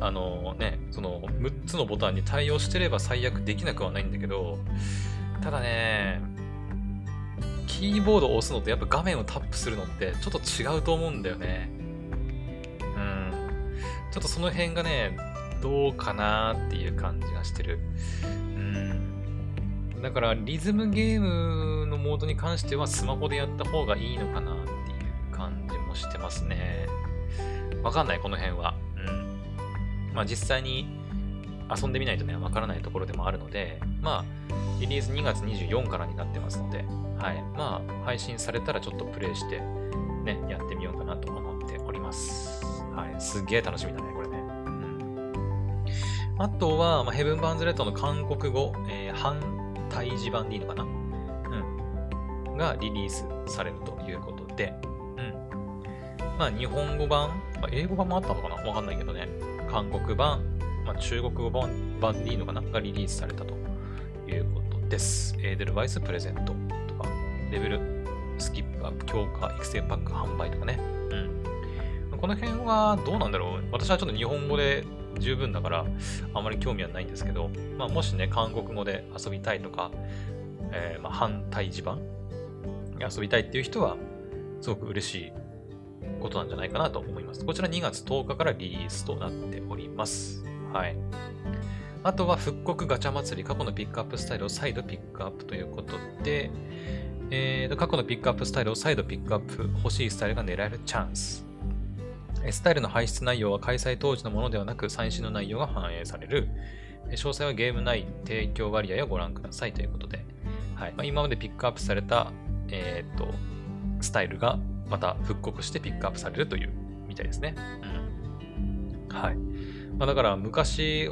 あのね、その6つのボタンに対応してれば最悪できなくはないんだけど、ただね、キーボードを押すのとやっぱ画面をタップするのってちょっと違うと思うんだよね。うん。ちょっとその辺がね、どうかなっていう感じがしてる。うん。だからリズムゲームのモードに関してはスマホでやった方がいいのかなっていう感じもしてますね。わかんない、この辺は。うん。まあ実際に遊んでみないとね、わからないところでもあるので、まあ、リリース2月24からになってますので、はい。まあ、配信されたらちょっとプレイして、ね、やってみようかなと思っております。はい。すげえ楽しみだね、これね。うんあとは、まあ、ヘブン・バーンズ・レッドの韓国語、えー、反対字版でいいのかな？うん。がリリースされるということで、うん。まあ、日本語版、まあ、英語版もあったのかな？わかんないけどね。韓国版、まあ、中国語版版でいいのかな？がリリースされたということです。エーデルバイスプレゼント、レベルスキップアップ強化育成パック販売とかね。うん。この辺はどうなんだろう私はちょっと日本語で十分だから、あまり興味はないんですけど、まあ、もしね、韓国語で遊びたいとか、えー、まあ、反対地盤遊びたいっていう人は、すごく嬉しいことなんじゃないかなと思います。こちら2月10日からリリースとなっております。はい。あとは復刻ガチャ祭り、過去のピックアップスタイルを再度ピックアップということで、えー、と過去のピックアップスタイルを再度ピックアップ、欲しいスタイルが狙えるチャンス。スタイルの排出内容は開催当時のものではなく、最新の内容が反映される。詳細はゲーム内提供割合をご覧くださいということで、はいまあ、今までピックアップされた、えーと、スタイルがまた復刻してピックアップされるというみたいですね。うん、はい。まあ、だから昔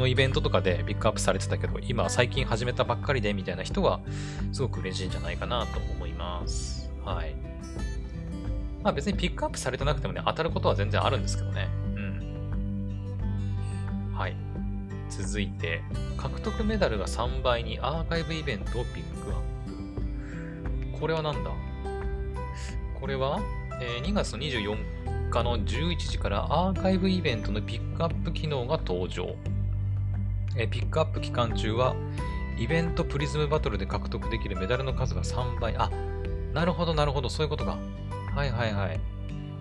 のイベントとかでピックアップされてたけど、今最近始めたばっかりでみたいな人はすごく嬉しいんじゃないかなと思います。はい。まあ別にピックアップされてなくてもね、当たることは全然あるんですけどね。うん。はい。続いて、獲得メダルが3倍にアーカイブイベントをピックアップ。これは何だ？これは、えー、2月24日の11時からアーカイブイベントのピックアップ機能が登場。えピックアップ期間中は、イベントプリズムバトルで獲得できるメダルの数が3倍。あ、なるほど、なるほど、そういうことか。はいはいはい。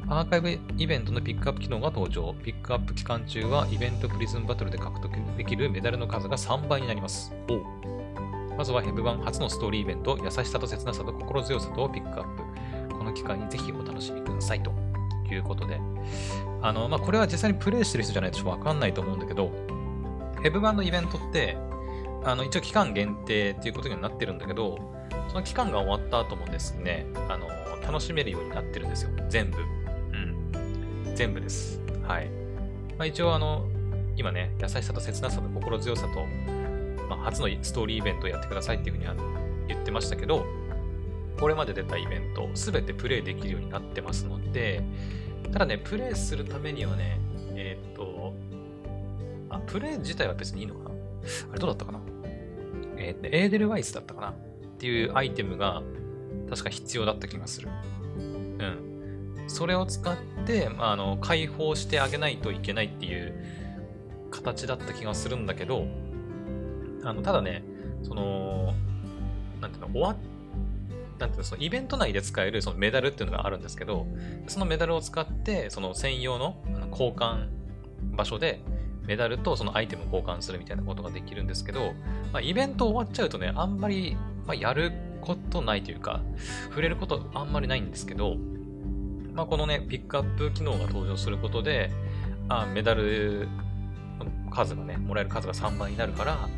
アーカイブイベントのピックアップ機能が登場。ピックアップ期間中は、イベントプリズムバトルで獲得できるメダルの数が3倍になります。おまずはヘブ版初のストーリーイベント、優しさと切なさと心強さとをピックアップ。この機会にぜひお楽しみくださいということで。あの、まあ、これは実際にプレイしてる人じゃないとちょっとわかんないと思うんだけど、ヘブ版のイベントって、あの、一応期間限定っていうことになってるんだけど、その期間が終わった後もですね、あの、楽しめるようになってるんですよ。全部。うん。全部です。はい。まあ、一応あの、今ね、優しさと切なさと心強さと、まあ、初のストーリーイベントをやってくださいっていうふうには言ってましたけど、これまで出たイベント、すべてプレイできるようになってますので、ただね、プレイするためにはね、あ、プレイ自体は別にいいのかな？あれどうだったかな？えー、エーデルワイスだったかな？っていうアイテムが確か必要だった気がする。うん。それを使って、まあ、あの、解放してあげないといけないっていう形だった気がするんだけど、あの、ただね、その、なんていうの、終わっなんていうの、そのイベント内で使えるそのメダルっていうのがあるんですけど、そのメダルを使って、その専用の交換場所で、メダルとそのアイテムを交換するみたいなことができるんですけど、まあ、イベント終わっちゃうとね、あんまり、まあ、やることないというか、触れることあんまりないんですけど、まあ、このね、ピックアップ機能が登場することで、あメダルの数がね、もらえる数が3倍になるから、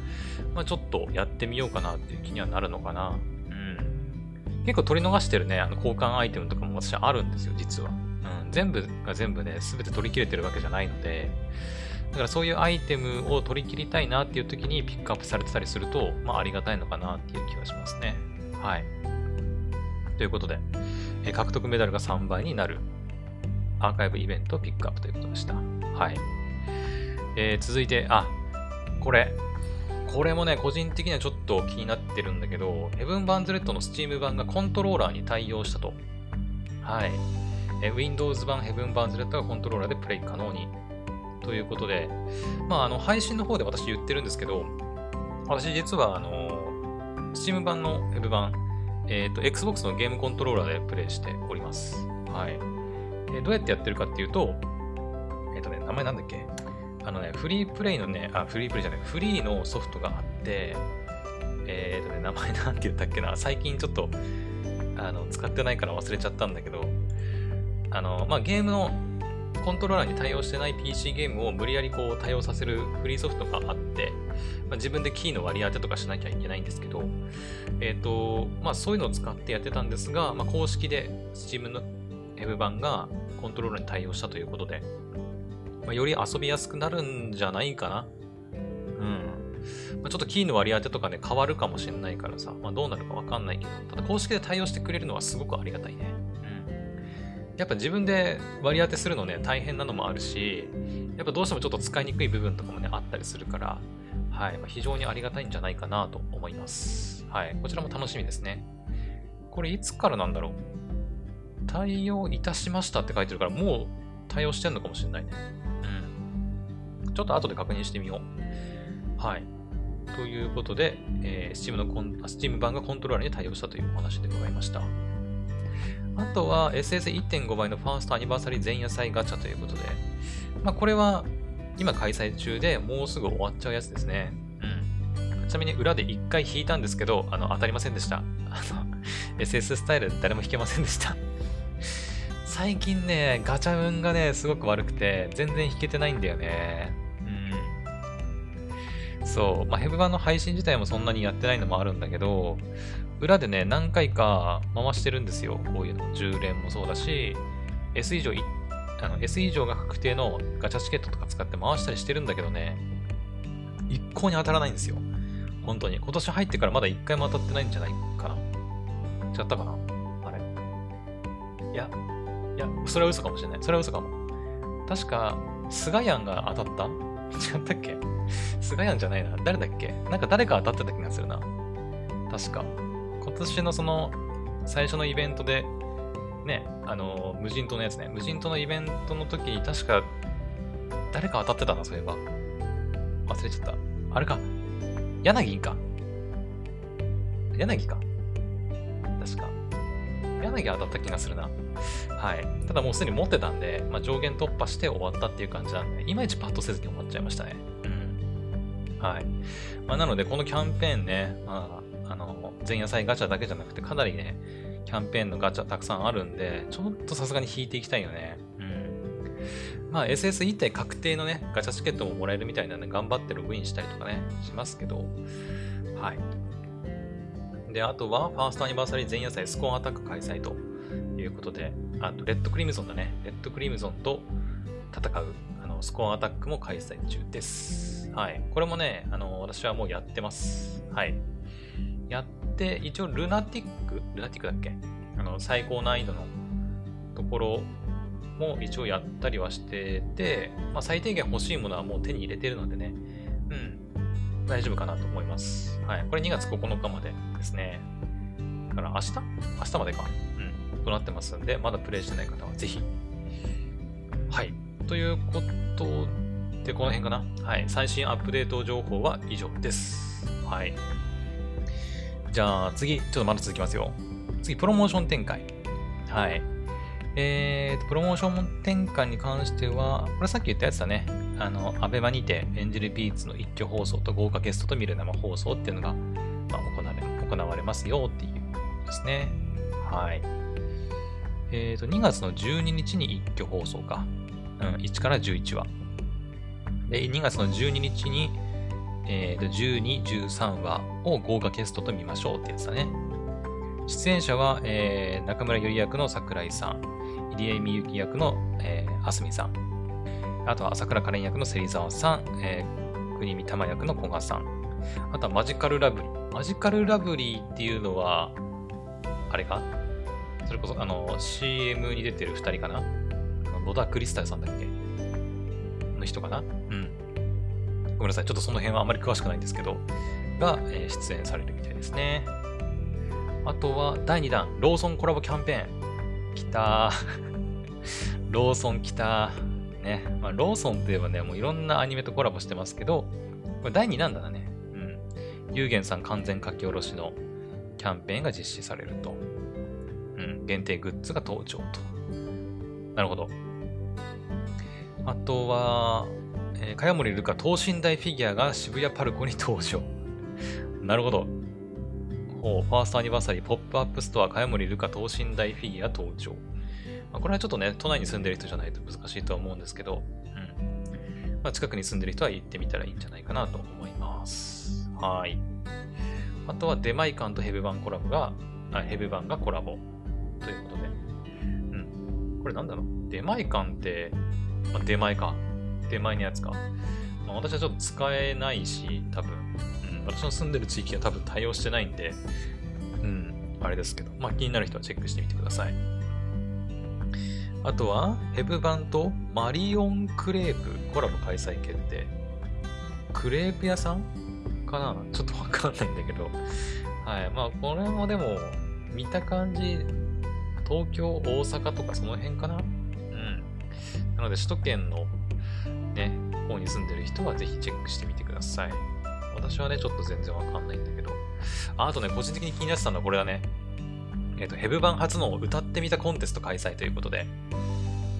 まあ、ちょっとやってみようかなっていう気にはなるのかな。うん。結構取り逃してるね、あの交換アイテムとかも私あるんですよ、実は。うん。全部が全部ね、すべて取り切れてるわけじゃないので、だからそういうアイテムを取り切りたいなっていう時にピックアップされてたりすると、まあありがたいのかなっていう気がしますね。はい。ということで、え獲得メダルが3倍になるアーカイブイベントピックアップということでした。はい。えー、続いて、あ、これ。これもね、個人的にはちょっと気になってるんだけど、ヘブン・バンズレッドの Steam 版がコントローラーに対応したと。はい。え Windows 版ヘブン・バンズレッドがコントローラーでプレイ可能にということで、まあ、あの、配信の方で私言ってるんですけど、私実は、あの、Steam 版の Web 版、えっ、ー、と、Xbox のゲームコントローラーでプレイしております。はい。えー、どうやってやってるかっていうと、えっ、ー、とね、名前なんだっけ？あのね、フリープレイのね、あ、フリープレイじゃない、フリーのソフトがあって、えっ、とね、名前なんて言ったっけな、最近ちょっと、あの、使ってないから忘れちゃったんだけど、あの、まあ、ゲームのコントローラーに対応してない PC ゲームを無理やりこう対応させるフリーソフトがあって、まあ、自分でキーの割り当てとかしなきゃいけないんですけど、えっ、ー、と、まあそういうのを使ってやってたんですが、まあ、公式で Steam の M 版がコントローラーに対応したということで、まあ、より遊びやすくなるんじゃないかな。うん。まあ、ちょっとキーの割り当てとかね、変わるかもしれないからさ、まあ、どうなるかわかんないけど、ただ公式で対応してくれるのはすごくありがたいね。やっぱ自分で割り当てするのね、大変なのもあるし、やっぱどうしてもちょっと使いにくい部分とかもね、あったりするから、はい、まあ、非常にありがたいんじゃないかなと思います。はい、こちらも楽しみですね。これいつからなんだろう？対応いたしましたって書いてるから、もう対応してんのかもしれないね。うん。ちょっと後で確認してみよう。はい。ということで、えー、Steam のコン Steam 版がコントローラーに対応したというお話でございました。あとは SS1.5 倍のファーストアニバーサリー前夜祭ガチャということで、まあ、これは今開催中でもうすぐ終わっちゃうやつですね。うん。ちなみに裏で1回引いたんですけど、あの、当たりませんでした。あの、[laughs] SS スタイル誰も引けませんでした最近ね、ガチャ運がね、すごく悪くて、全然引けてないんだよね。うん。そう。まあ、ヘブ版の配信自体もそんなにやってないのもあるんだけど、裏でね、何回か回してるんですよ。こういうの。10連もそうだし、S 以上、あの S 以上が確定のガチャチケットとか使って回したりしてるんだけどね、一向に当たらないんですよ。本当に。今年入ってからまだ一回も当たってないんじゃないかな。違ったかな？あれいや、いや、それは嘘かもしれない。それは嘘かも。確か、スガヤンが当たった？違ったっけ？スガヤンじゃないな。誰だっけ？なんか誰か当たってた気がするな。確か。今年のその最初のイベントで、ね、あの、無人島のやつね、無人島のイベントの時に確か誰か当たってたな、そういえば。忘れちゃった。あれか。柳か。柳か。確か。柳当たった気がするな。はい。ただもうすでに持ってたんで、まあ、上限突破して終わったっていう感じなんで、いまいちパッとせずに終わっちゃいましたね。うん。はい。まあ、なので、このキャンペーンね、まあ、あの、前夜祭ガチャだけじゃなくて、かなりね、キャンペーンのガチャたくさんあるんで、ちょっとさすがに引いていきたいよね。うん。まあ SS1 体確定のね、ガチャチケットももらえるみたいなんで、頑張ってログインしたりとかね、しますけど、はい。で、あとは、ファーストアニバーサリー前夜祭スコアアタック開催ということで、あと、レッドクリムゾンだね。レッドクリムゾンと戦う、あの、スコアアタックも開催中です。はい。これもね、あの、私はもうやってます。はい。やって、一応ルナティックルナティックだっけ？あの、最高難易度のところも一応やったりはしてて、まあ、最低限欲しいものはもう手に入れてるのでね、うん、大丈夫かなと思います。はい。これ2月9日までですね。だから明日？明日までか。うん。となってますんで、まだプレイしてない方はぜひ。はい。ということで、この辺かな。はい。最新アップデート情報は以上です。はい。じゃあ次、ちょっとまだ続きますよ。次、プロモーション展開。はい。えー、プロモーション展開に関しては、これさっき言ったやつだね。あの、アベマにてエンジェルビーツの一挙放送と豪華ゲストと見る生放送っていうのが、まあ、行われ行われますよっていうことですね。はい。えっ、ー、と、2月の12日に一挙放送か。うん、1から11話。で、2月の12日に、えー、と12、13話を豪華ゲストと見ましょうってやつだね。出演者は、えー、中村ゆり役の桜井さん、入江美幸役の、えー、あすみさん、あとは朝倉カレン役の芹沢さん、えー、国見玉役の古賀さん、あとはマジカルラブリー。マジカルラブリーっていうのは、あれか？それこそ、あの、CM に出てる二人かな？野田クリスタルさんだっけ？の人かな？うん。ごめんなさい。ちょっとその辺はあまり詳しくないんですけど、が、え、出演されるみたいですね。あとは、第2弾、ローソンコラボキャンペーン。来たー。[laughs] ローソン来たー。ね。まあ、ローソンといえばね、もういろんなアニメとコラボしてますけど、これ第2弾だね。うん。ゆうげんさん完全書き下ろしのキャンペーンが実施されると。うん。限定グッズが登場と。なるほど。あとは、えー、茅森ルカ等身大フィギュアが渋谷パルコに登場。[laughs] なるほど。ほう、ファーストアニバーサリーポップアップストア茅森月歌等身大フィギュア登場。まあ、これはちょっとね、都内に住んでる人じゃないと難しいとは思うんですけど、うん。まあ、近くに住んでる人は行ってみたらいいんじゃないかなと思います。はい。あとは出前館とヘブバンコラボが、あヘブバンがコラボということで。うん。これなんだろう？デマイカンって、まあ、出前か。手前のやつか。まあ、私はちょっと使えないし、多分、うん、私の住んでる地域は多分対応してないんで、うん、あれですけど、まあ、気になる人はチェックしてみてください。あとは、ヘブ版とマリオンクレープコラボ開催決定。クレープ屋さんかな？ちょっとわかんないんだけど。はい。まあ、これもでも、見た感じ、東京、大阪とかその辺かな？うん。なので、首都圏のね、方に住んでる人はぜひチェックしてみてください。私はね、ちょっと全然わかんないんだけど。あとね、個人的に気になってたのはこれだね。えっ、ー、と、ヘブ版初の歌ってみたコンテスト開催ということで、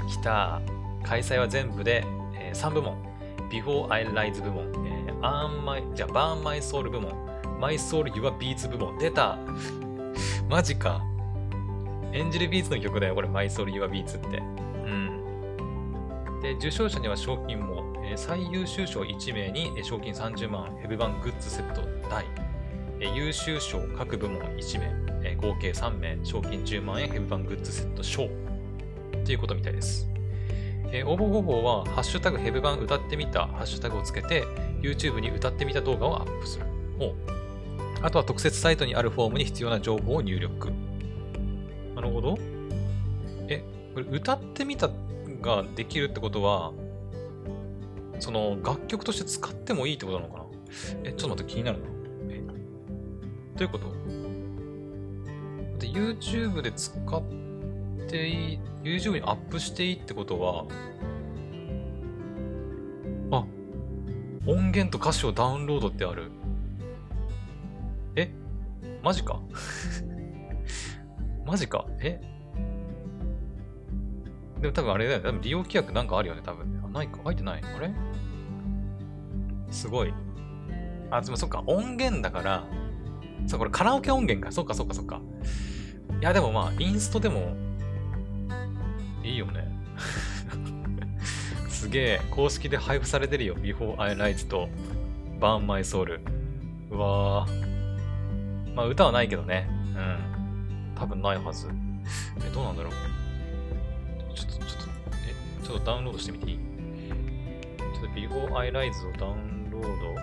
来た、開催は全部で、えー、3部門。Before I Rise 部門、えー、Earn My、じゃ Burn My Soul 部門、My Soul Your Beats 部門。出たマジか。エンジェルビーツの曲だよ、これ、My Soul Your Beats って。で、受賞者には賞金も、えー、最優秀賞1名に賞金30万、ヘブ版グッズセット大、えー、優秀賞各部門1名、えー、合計3名、賞金10万円、ヘブ版グッズセット賞ということみたいです。えー、応募方法は、ハッシュタグヘブ版歌ってみたハッシュタグをつけて、YouTube に歌ってみた動画をアップする。あとは特設サイトにあるフォームに必要な情報を入力。なるほど。え、これ歌ってみたができるってことは、その楽曲として使ってもいいってことなのかな？え、ちょっと待って気になるな。え、どういうこと？で ?YouTube で使っていい、YouTube にアップしていいってことは、あ、音源と歌詞をダウンロードってある。え？マジか？[laughs] マジか？え？でも多分あれだよね。多分利用規約なんかあるよね、多分ね。あ、ないか。入ってないあれ？すごい。あ、でもそっか。音源だから、そう、これカラオケ音源か。そっかそっかそっか。いや、でもまあ、インストでも、いいよね。[laughs] すげえ、公式で配布されてるよ。Before I Rise と Burn My Soul。うわー。まあ、歌はないけどね。うん。多分ないはず。え、どうなんだろう？ちょっとダウンロードしてみていい？ちょっと Before I Rise をダウンロード。ん？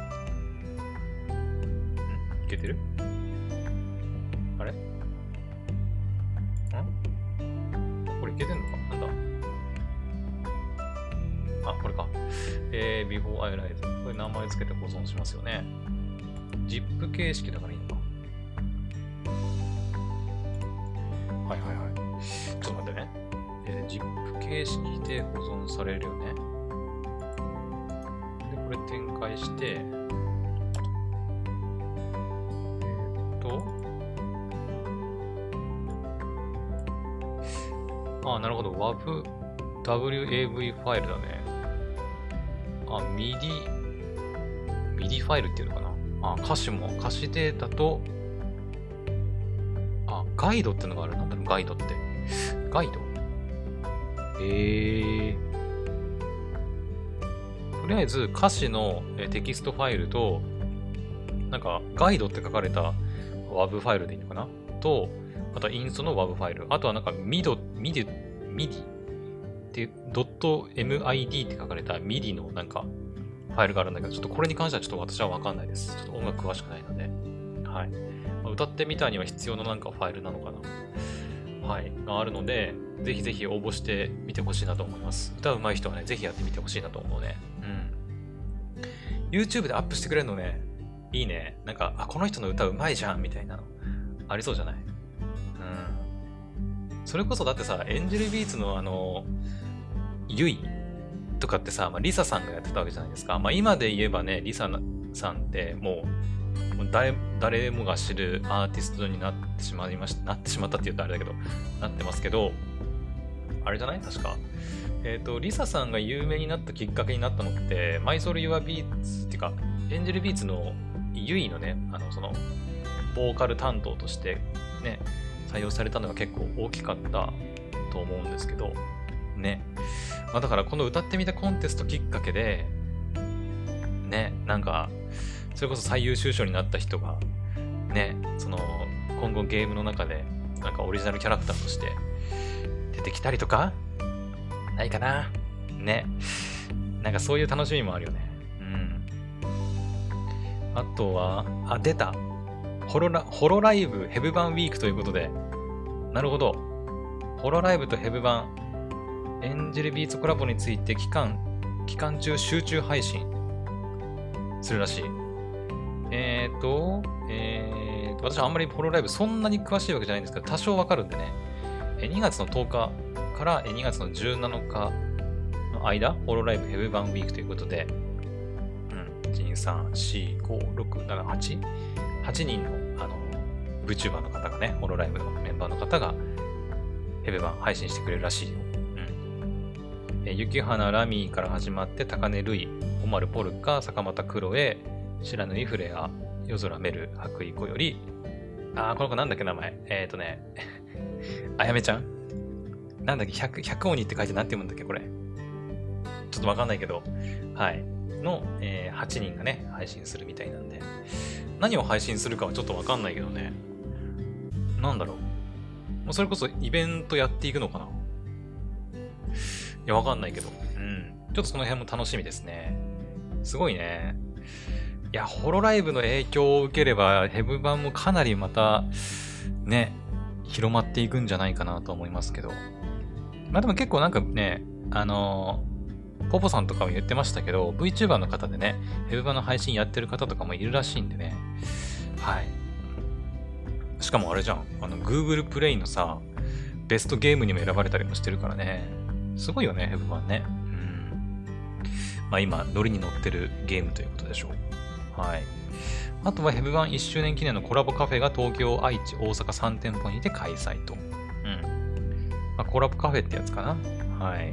いけてる？あれ？んこれいけてんのか？なんだ？あ、これか。えー、Before I Rise。これ名前つけて保存しますよね。ZIP 形式だからいいのか。はいはいはい。ちょっと待ってね。えー、ZIP 形式で保存されるよね。で、これ展開して、えっと、ああ、なるほど。WAV、WAV ファイルだね。あ、MIDI、MIDI ファイルっていうのかな。あ、歌詞も、歌詞データと、あ、ガイドってのがある。なんだろう、ガイドって。ガイド？えー。とりあえず歌詞のテキストファイルと、なんかガイドって書かれた WAV ファイルでいいのかな？と、あとはインストの WAV ファイル。あとはなんか MID、MID、MIDI って、ドット MID って書かれた MIDI のなんかファイルがあるんだけど、ちょっとこれに関してはちょっと私はわかんないです。ちょっと音楽詳しくないので。はい。歌ってみたには必要ななんかファイルなのかな。はい。があるので、ぜひぜひ応募してみてほしいなと思います。歌うまい人はね、ぜひやってみてほしいなと思うね。うん。YouTube でアップしてくれるのね、いいね。なんか、あ、この人の歌うまいじゃんみたいなの。ありそうじゃない？うん。それこそだってさ、エンジェルビーツのあの、ゆいとかってさ、まあ、リサさんがやってたわけじゃないですか。まあ今で言えばね、リサさんってもう、誰誰もが知るアーティストになってしまいました。なってしまったって言うとあれだけど、なってますけど、あれじゃない？確か。えっ、と、 LiSAさんが有名になったきっかけになったのって、 My Soul, Your Beats っていうか、 Angel Beatsのユイのね、あの、その、ボーカル担当としてね、採用されたのが結構大きかったと思うんですけど、ね。まあ、だからこの歌ってみたコンテストきっかけで、ね、なんか、それこそ最優秀賞になった人が、ね、その、今後ゲームの中で、なんかオリジナルキャラクターとして出てきたりとか、ないかな？ね。なんかそういう楽しみもあるよね。うん。あとは、あ、出た。ホロラホロライブヘブ版ウィークということで、なるほど。ホロライブとヘブ版、エンジェルビーツコラボについて期間、期間中集中配信するらしい。えーと、えーと、私はあんまりホロライブそんなに詳しいわけじゃないんですけど、多少わかるんでね。2月の10日から2月の17日の間、ホロライブヘブ版ウィークということで、うん、1、2、3、4、5、6、7、8、8人の、あの、VTuber の方がね、ホロライブのメンバーの方が、ヘブ版配信してくれるらしいよ。うん。え雪花ラミーから始まって、高根ルイ、オマルポルカ、坂本クロエ、白縫いフレア、夜空メル、白衣子より、あー、この子なんだっけ名前？えっ、ー、とね、あやめちゃんなんだっけ ?100、100鬼って書いてなんて読むんだっけこれ？ちょっとわかんないけど、はい。の、えー8人がね、配信するみたいなんで。何を配信するかはちょっとわかんないけどね。なんだろう？もうそれこそイベントやっていくのかな？いや、わかんないけど。うん。ちょっとその辺も楽しみですね。すごいね。いや、ホロライブの影響を受ければ、ヘブ版もかなりまた、ね、広まっていくんじゃないかなと思いますけど。まあでも結構なんかね、あのーポポさんとかも言ってましたけど、VTuber の方でね、ヘブ版の配信やってる方とかもいるらしいんでね。はい。しかもあれじゃん、あの、Google プレイのさ、ベストゲームにも選ばれたりもしてるからね。すごいよね、ヘブ版ね。うん。まあ今、ノリに乗ってるゲームということでしょう。はい。あとはヘブ版1周年記念のコラボカフェが東京、愛知、大阪3店舗にて開催と。うん。まあ、コラボカフェってやつかな。はい。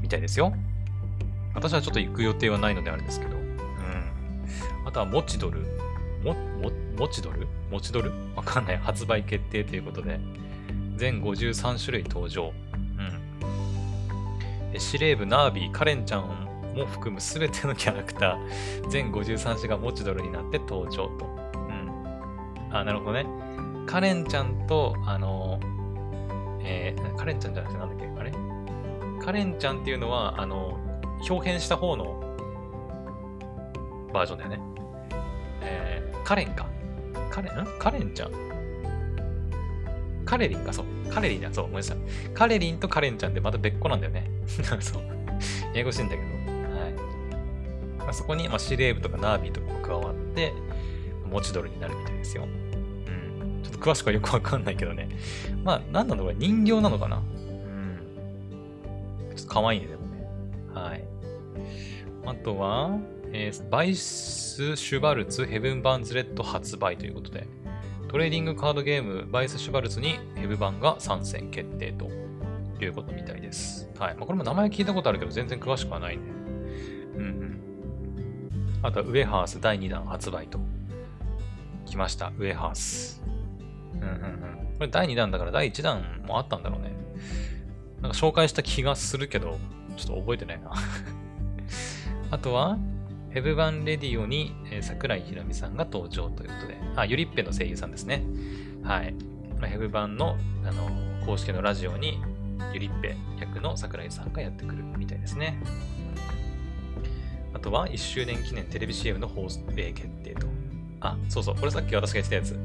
みたいですよ。私はちょっと行く予定はないのであれですけど。うん。あとは、モチドル。も、も、モチドル？モチドル？わかんない。発売決定ということで。全53種類登場。うん。司令部ナービー、カレンちゃんも含む全てのキャラクター、全53種がモチドルになって登場と。うん。あ、なるほどね。カレンちゃんと、あの、えー、カレンちゃんじゃなくてなんだっけ？あれ？カレンちゃんっていうのは、あの、表現した方のバージョンだよね。えー、カレンか。カレンん？カレンちゃん？カレリンか、そう。カレリンだ、そう、ごめんなさい。カレリンとカレンちゃんってまた別個なんだよね。[laughs] そう。ややこしいんだけど。はい。まあ、そこに、まあ、司令部とかナービーとかも加わって、持ちドルになるみたいですよ。うん。ちょっと詳しくはよくわかんないけどね。まあ、なんなんだこれ、人形なのかなうん。ちょっと可愛いね、でもね。はい。あとは、えー、バイス・シュバルツ・ヘブン・バンズレット発売ということで、トレーディングカードゲーム、バイス・シュバルツにヘブ版が参戦決定ということみたいです。はい。まあ、これも名前聞いたことあるけど、全然詳しくはないね。うんうん。あとは、ウェハース第2弾発売と。来ました、ウェハース。うんうんうん。これ第2弾だから第1弾もあったんだろうね。なんか紹介した気がするけど、ちょっと覚えてないな [laughs] あとは、ヘブ版レディオに、え、桜井ひろみさんが登場ということで、あ、ゆりっぺの声優さんですね。はい。まあ、ヘブ版の、あの、公式のラジオに、ゆりっぺ役の桜井さんがやってくるみたいですね。あとは、1周年記念テレビ CM の放送決定と。あ、そうそう。これさっき私が言ってたやつ。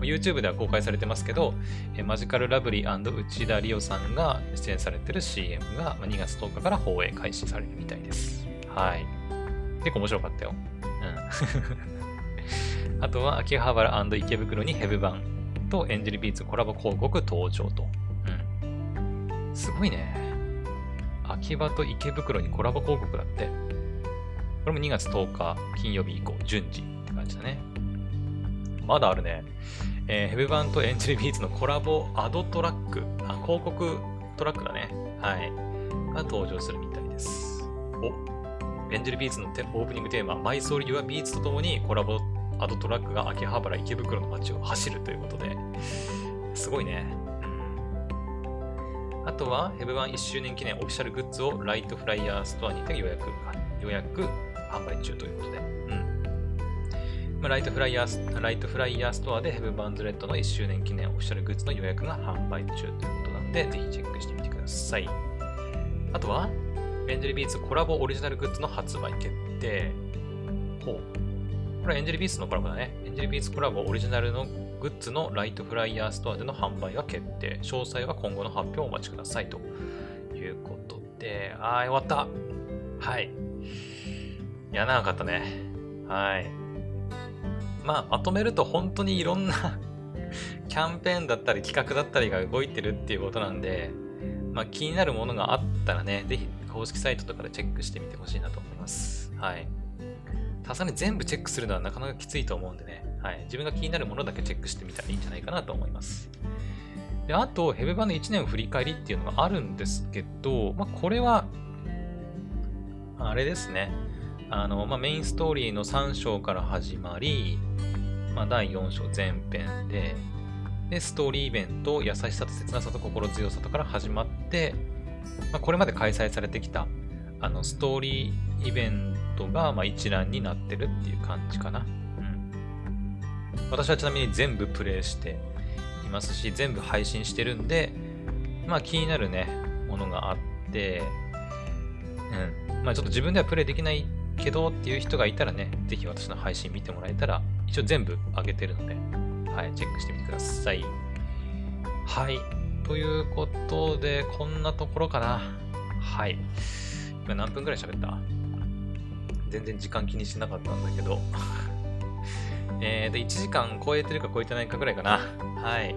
YouTube では公開されてますけど、えマジカルラブリー内田理央さんが出演されてる CM が2月10日から放映開始されるみたいです。はい。結構面白かったよ。うん。[laughs] あとは、秋葉原池袋にヘブ版とエンジェルビーツコラボ広告登場と。うん。すごいね。秋葉と池袋にコラボ広告だって。これも2月10日金曜日以降、順次って感じだね。まだあるね。えー、ヘブバンと Angel Beatsのコラボアドトラック、あ、広告トラックだね。はい。が登場するみたいです。お、 Angel Beatsのオープニングテーマ、 My Soul, Your Beats とともにコラボアドトラックが秋葉原池袋の街を走るということで、すごいね。あとは、ヘブバン1周年記念オフィシャルグッズをライトフライヤーストアにて予約、予約販売中ということで。うん。まあ、ライトフライヤー、ライトフライヤーストアで Heaven Burns Red の1周年記念オフィシャルグッズの予約が販売中ということなんで、ぜひチェックしてみてください。あとは、 Angel Beatsコラボオリジナルグッズの発売決定。ほう。これは Angel Beatsのコラボだね。 Angel Beatsコラボオリジナルのグッズのライトフライヤーストアでの販売が決定。詳細は今後の発表をお待ちください。ということで、あー、終わった。はい。いや、長かったね。はい。まあ、まとめると本当にいろんな [laughs] キャンペーンだったり企画だったりが動いてるっていうことなんで、まあ、気になるものがあったらね、ぜひ公式サイトとかでチェックしてみてほしいなと思います。はい。さすがに全部チェックするのはなかなかきついと思うんでね、はい。自分が気になるものだけチェックしてみたらいいんじゃないかなと思います。で、あと、ヘブ版の1年を振り返りっていうのがあるんですけど、まあ、これは、あれですね。あの、まあ、メインストーリーの3章から始まり、まあ、第4章前編で、で、ストーリーイベント、優しさと切なさと心強さとから始まって、まあ、これまで開催されてきたあのストーリーイベントがま一覧になってるっていう感じかな。うん。私はちなみに全部プレイしていますし、全部配信してるんで、まあ気になるね、ものがあって、うん。まあちょっと自分ではプレイできないけどっていう人がいたらね、ぜひ私の配信見てもらえたら、一応全部上げてるので、はい、チェックしてみてください。はい。ということで、こんなところかな。はい。今何分くらい喋った？全然時間気にしてなかったんだけど。[laughs] えー、で、1時間超えてるか超えてないかぐらいかな。はい。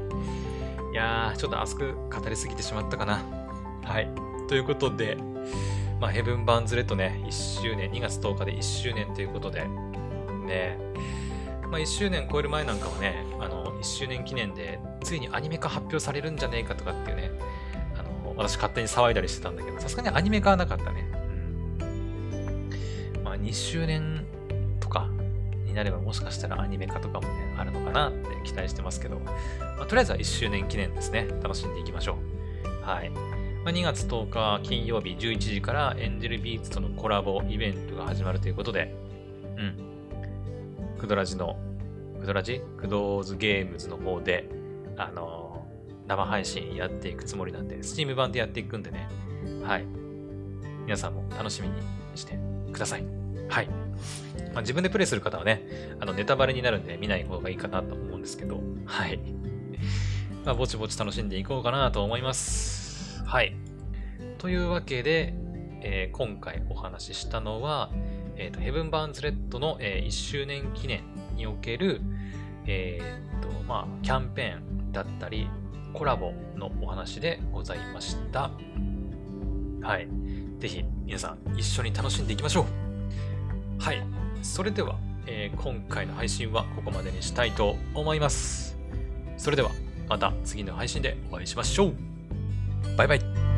いやー、ちょっと熱く語りすぎてしまったかな。はい。ということで、まあ、ヘブン・バンズ・レッドね、1周年、2月10日で1周年ということで、ね、まあ、1周年超える前なんかはね、あの、1周年記念で、ついにアニメ化発表されるんじゃねえかとかっていうね、あの、私勝手に騒いだりしてたんだけど、さすがにアニメ化はなかったね。うん。まあ、2周年とかになれば、もしかしたらアニメ化とかもね、あるのかなって期待してますけど、まあ、とりあえずは1周年記念ですね。楽しんでいきましょう。はい。2月10日金曜日11時からエンジェルビーツとのコラボイベントが始まるということで、うん。クドラジの、クドラジ？クドーズゲームズの方で、あのー、生配信やっていくつもりなんで、スチーム版でやっていくんでね、はい。皆さんも楽しみにしてください。はい。まあ、自分でプレイする方はね、あのネタバレになるんで見ない方がいいかなと思うんですけど、はい。まあ、ぼちぼち楽しんでいこうかなと思います。はい。というわけで、えー、今回お話ししたのは、えーと、ヘブン・バーンズ・レッドの、えー、1周年記念における、えーとまあ、キャンペーンだったり、コラボのお話でございました。はい。ぜひ皆さん一緒に楽しんでいきましょう。はい。それでは、えー、今回の配信はここまでにしたいと思います。それではまた次の配信でお会いしましょう。拜拜。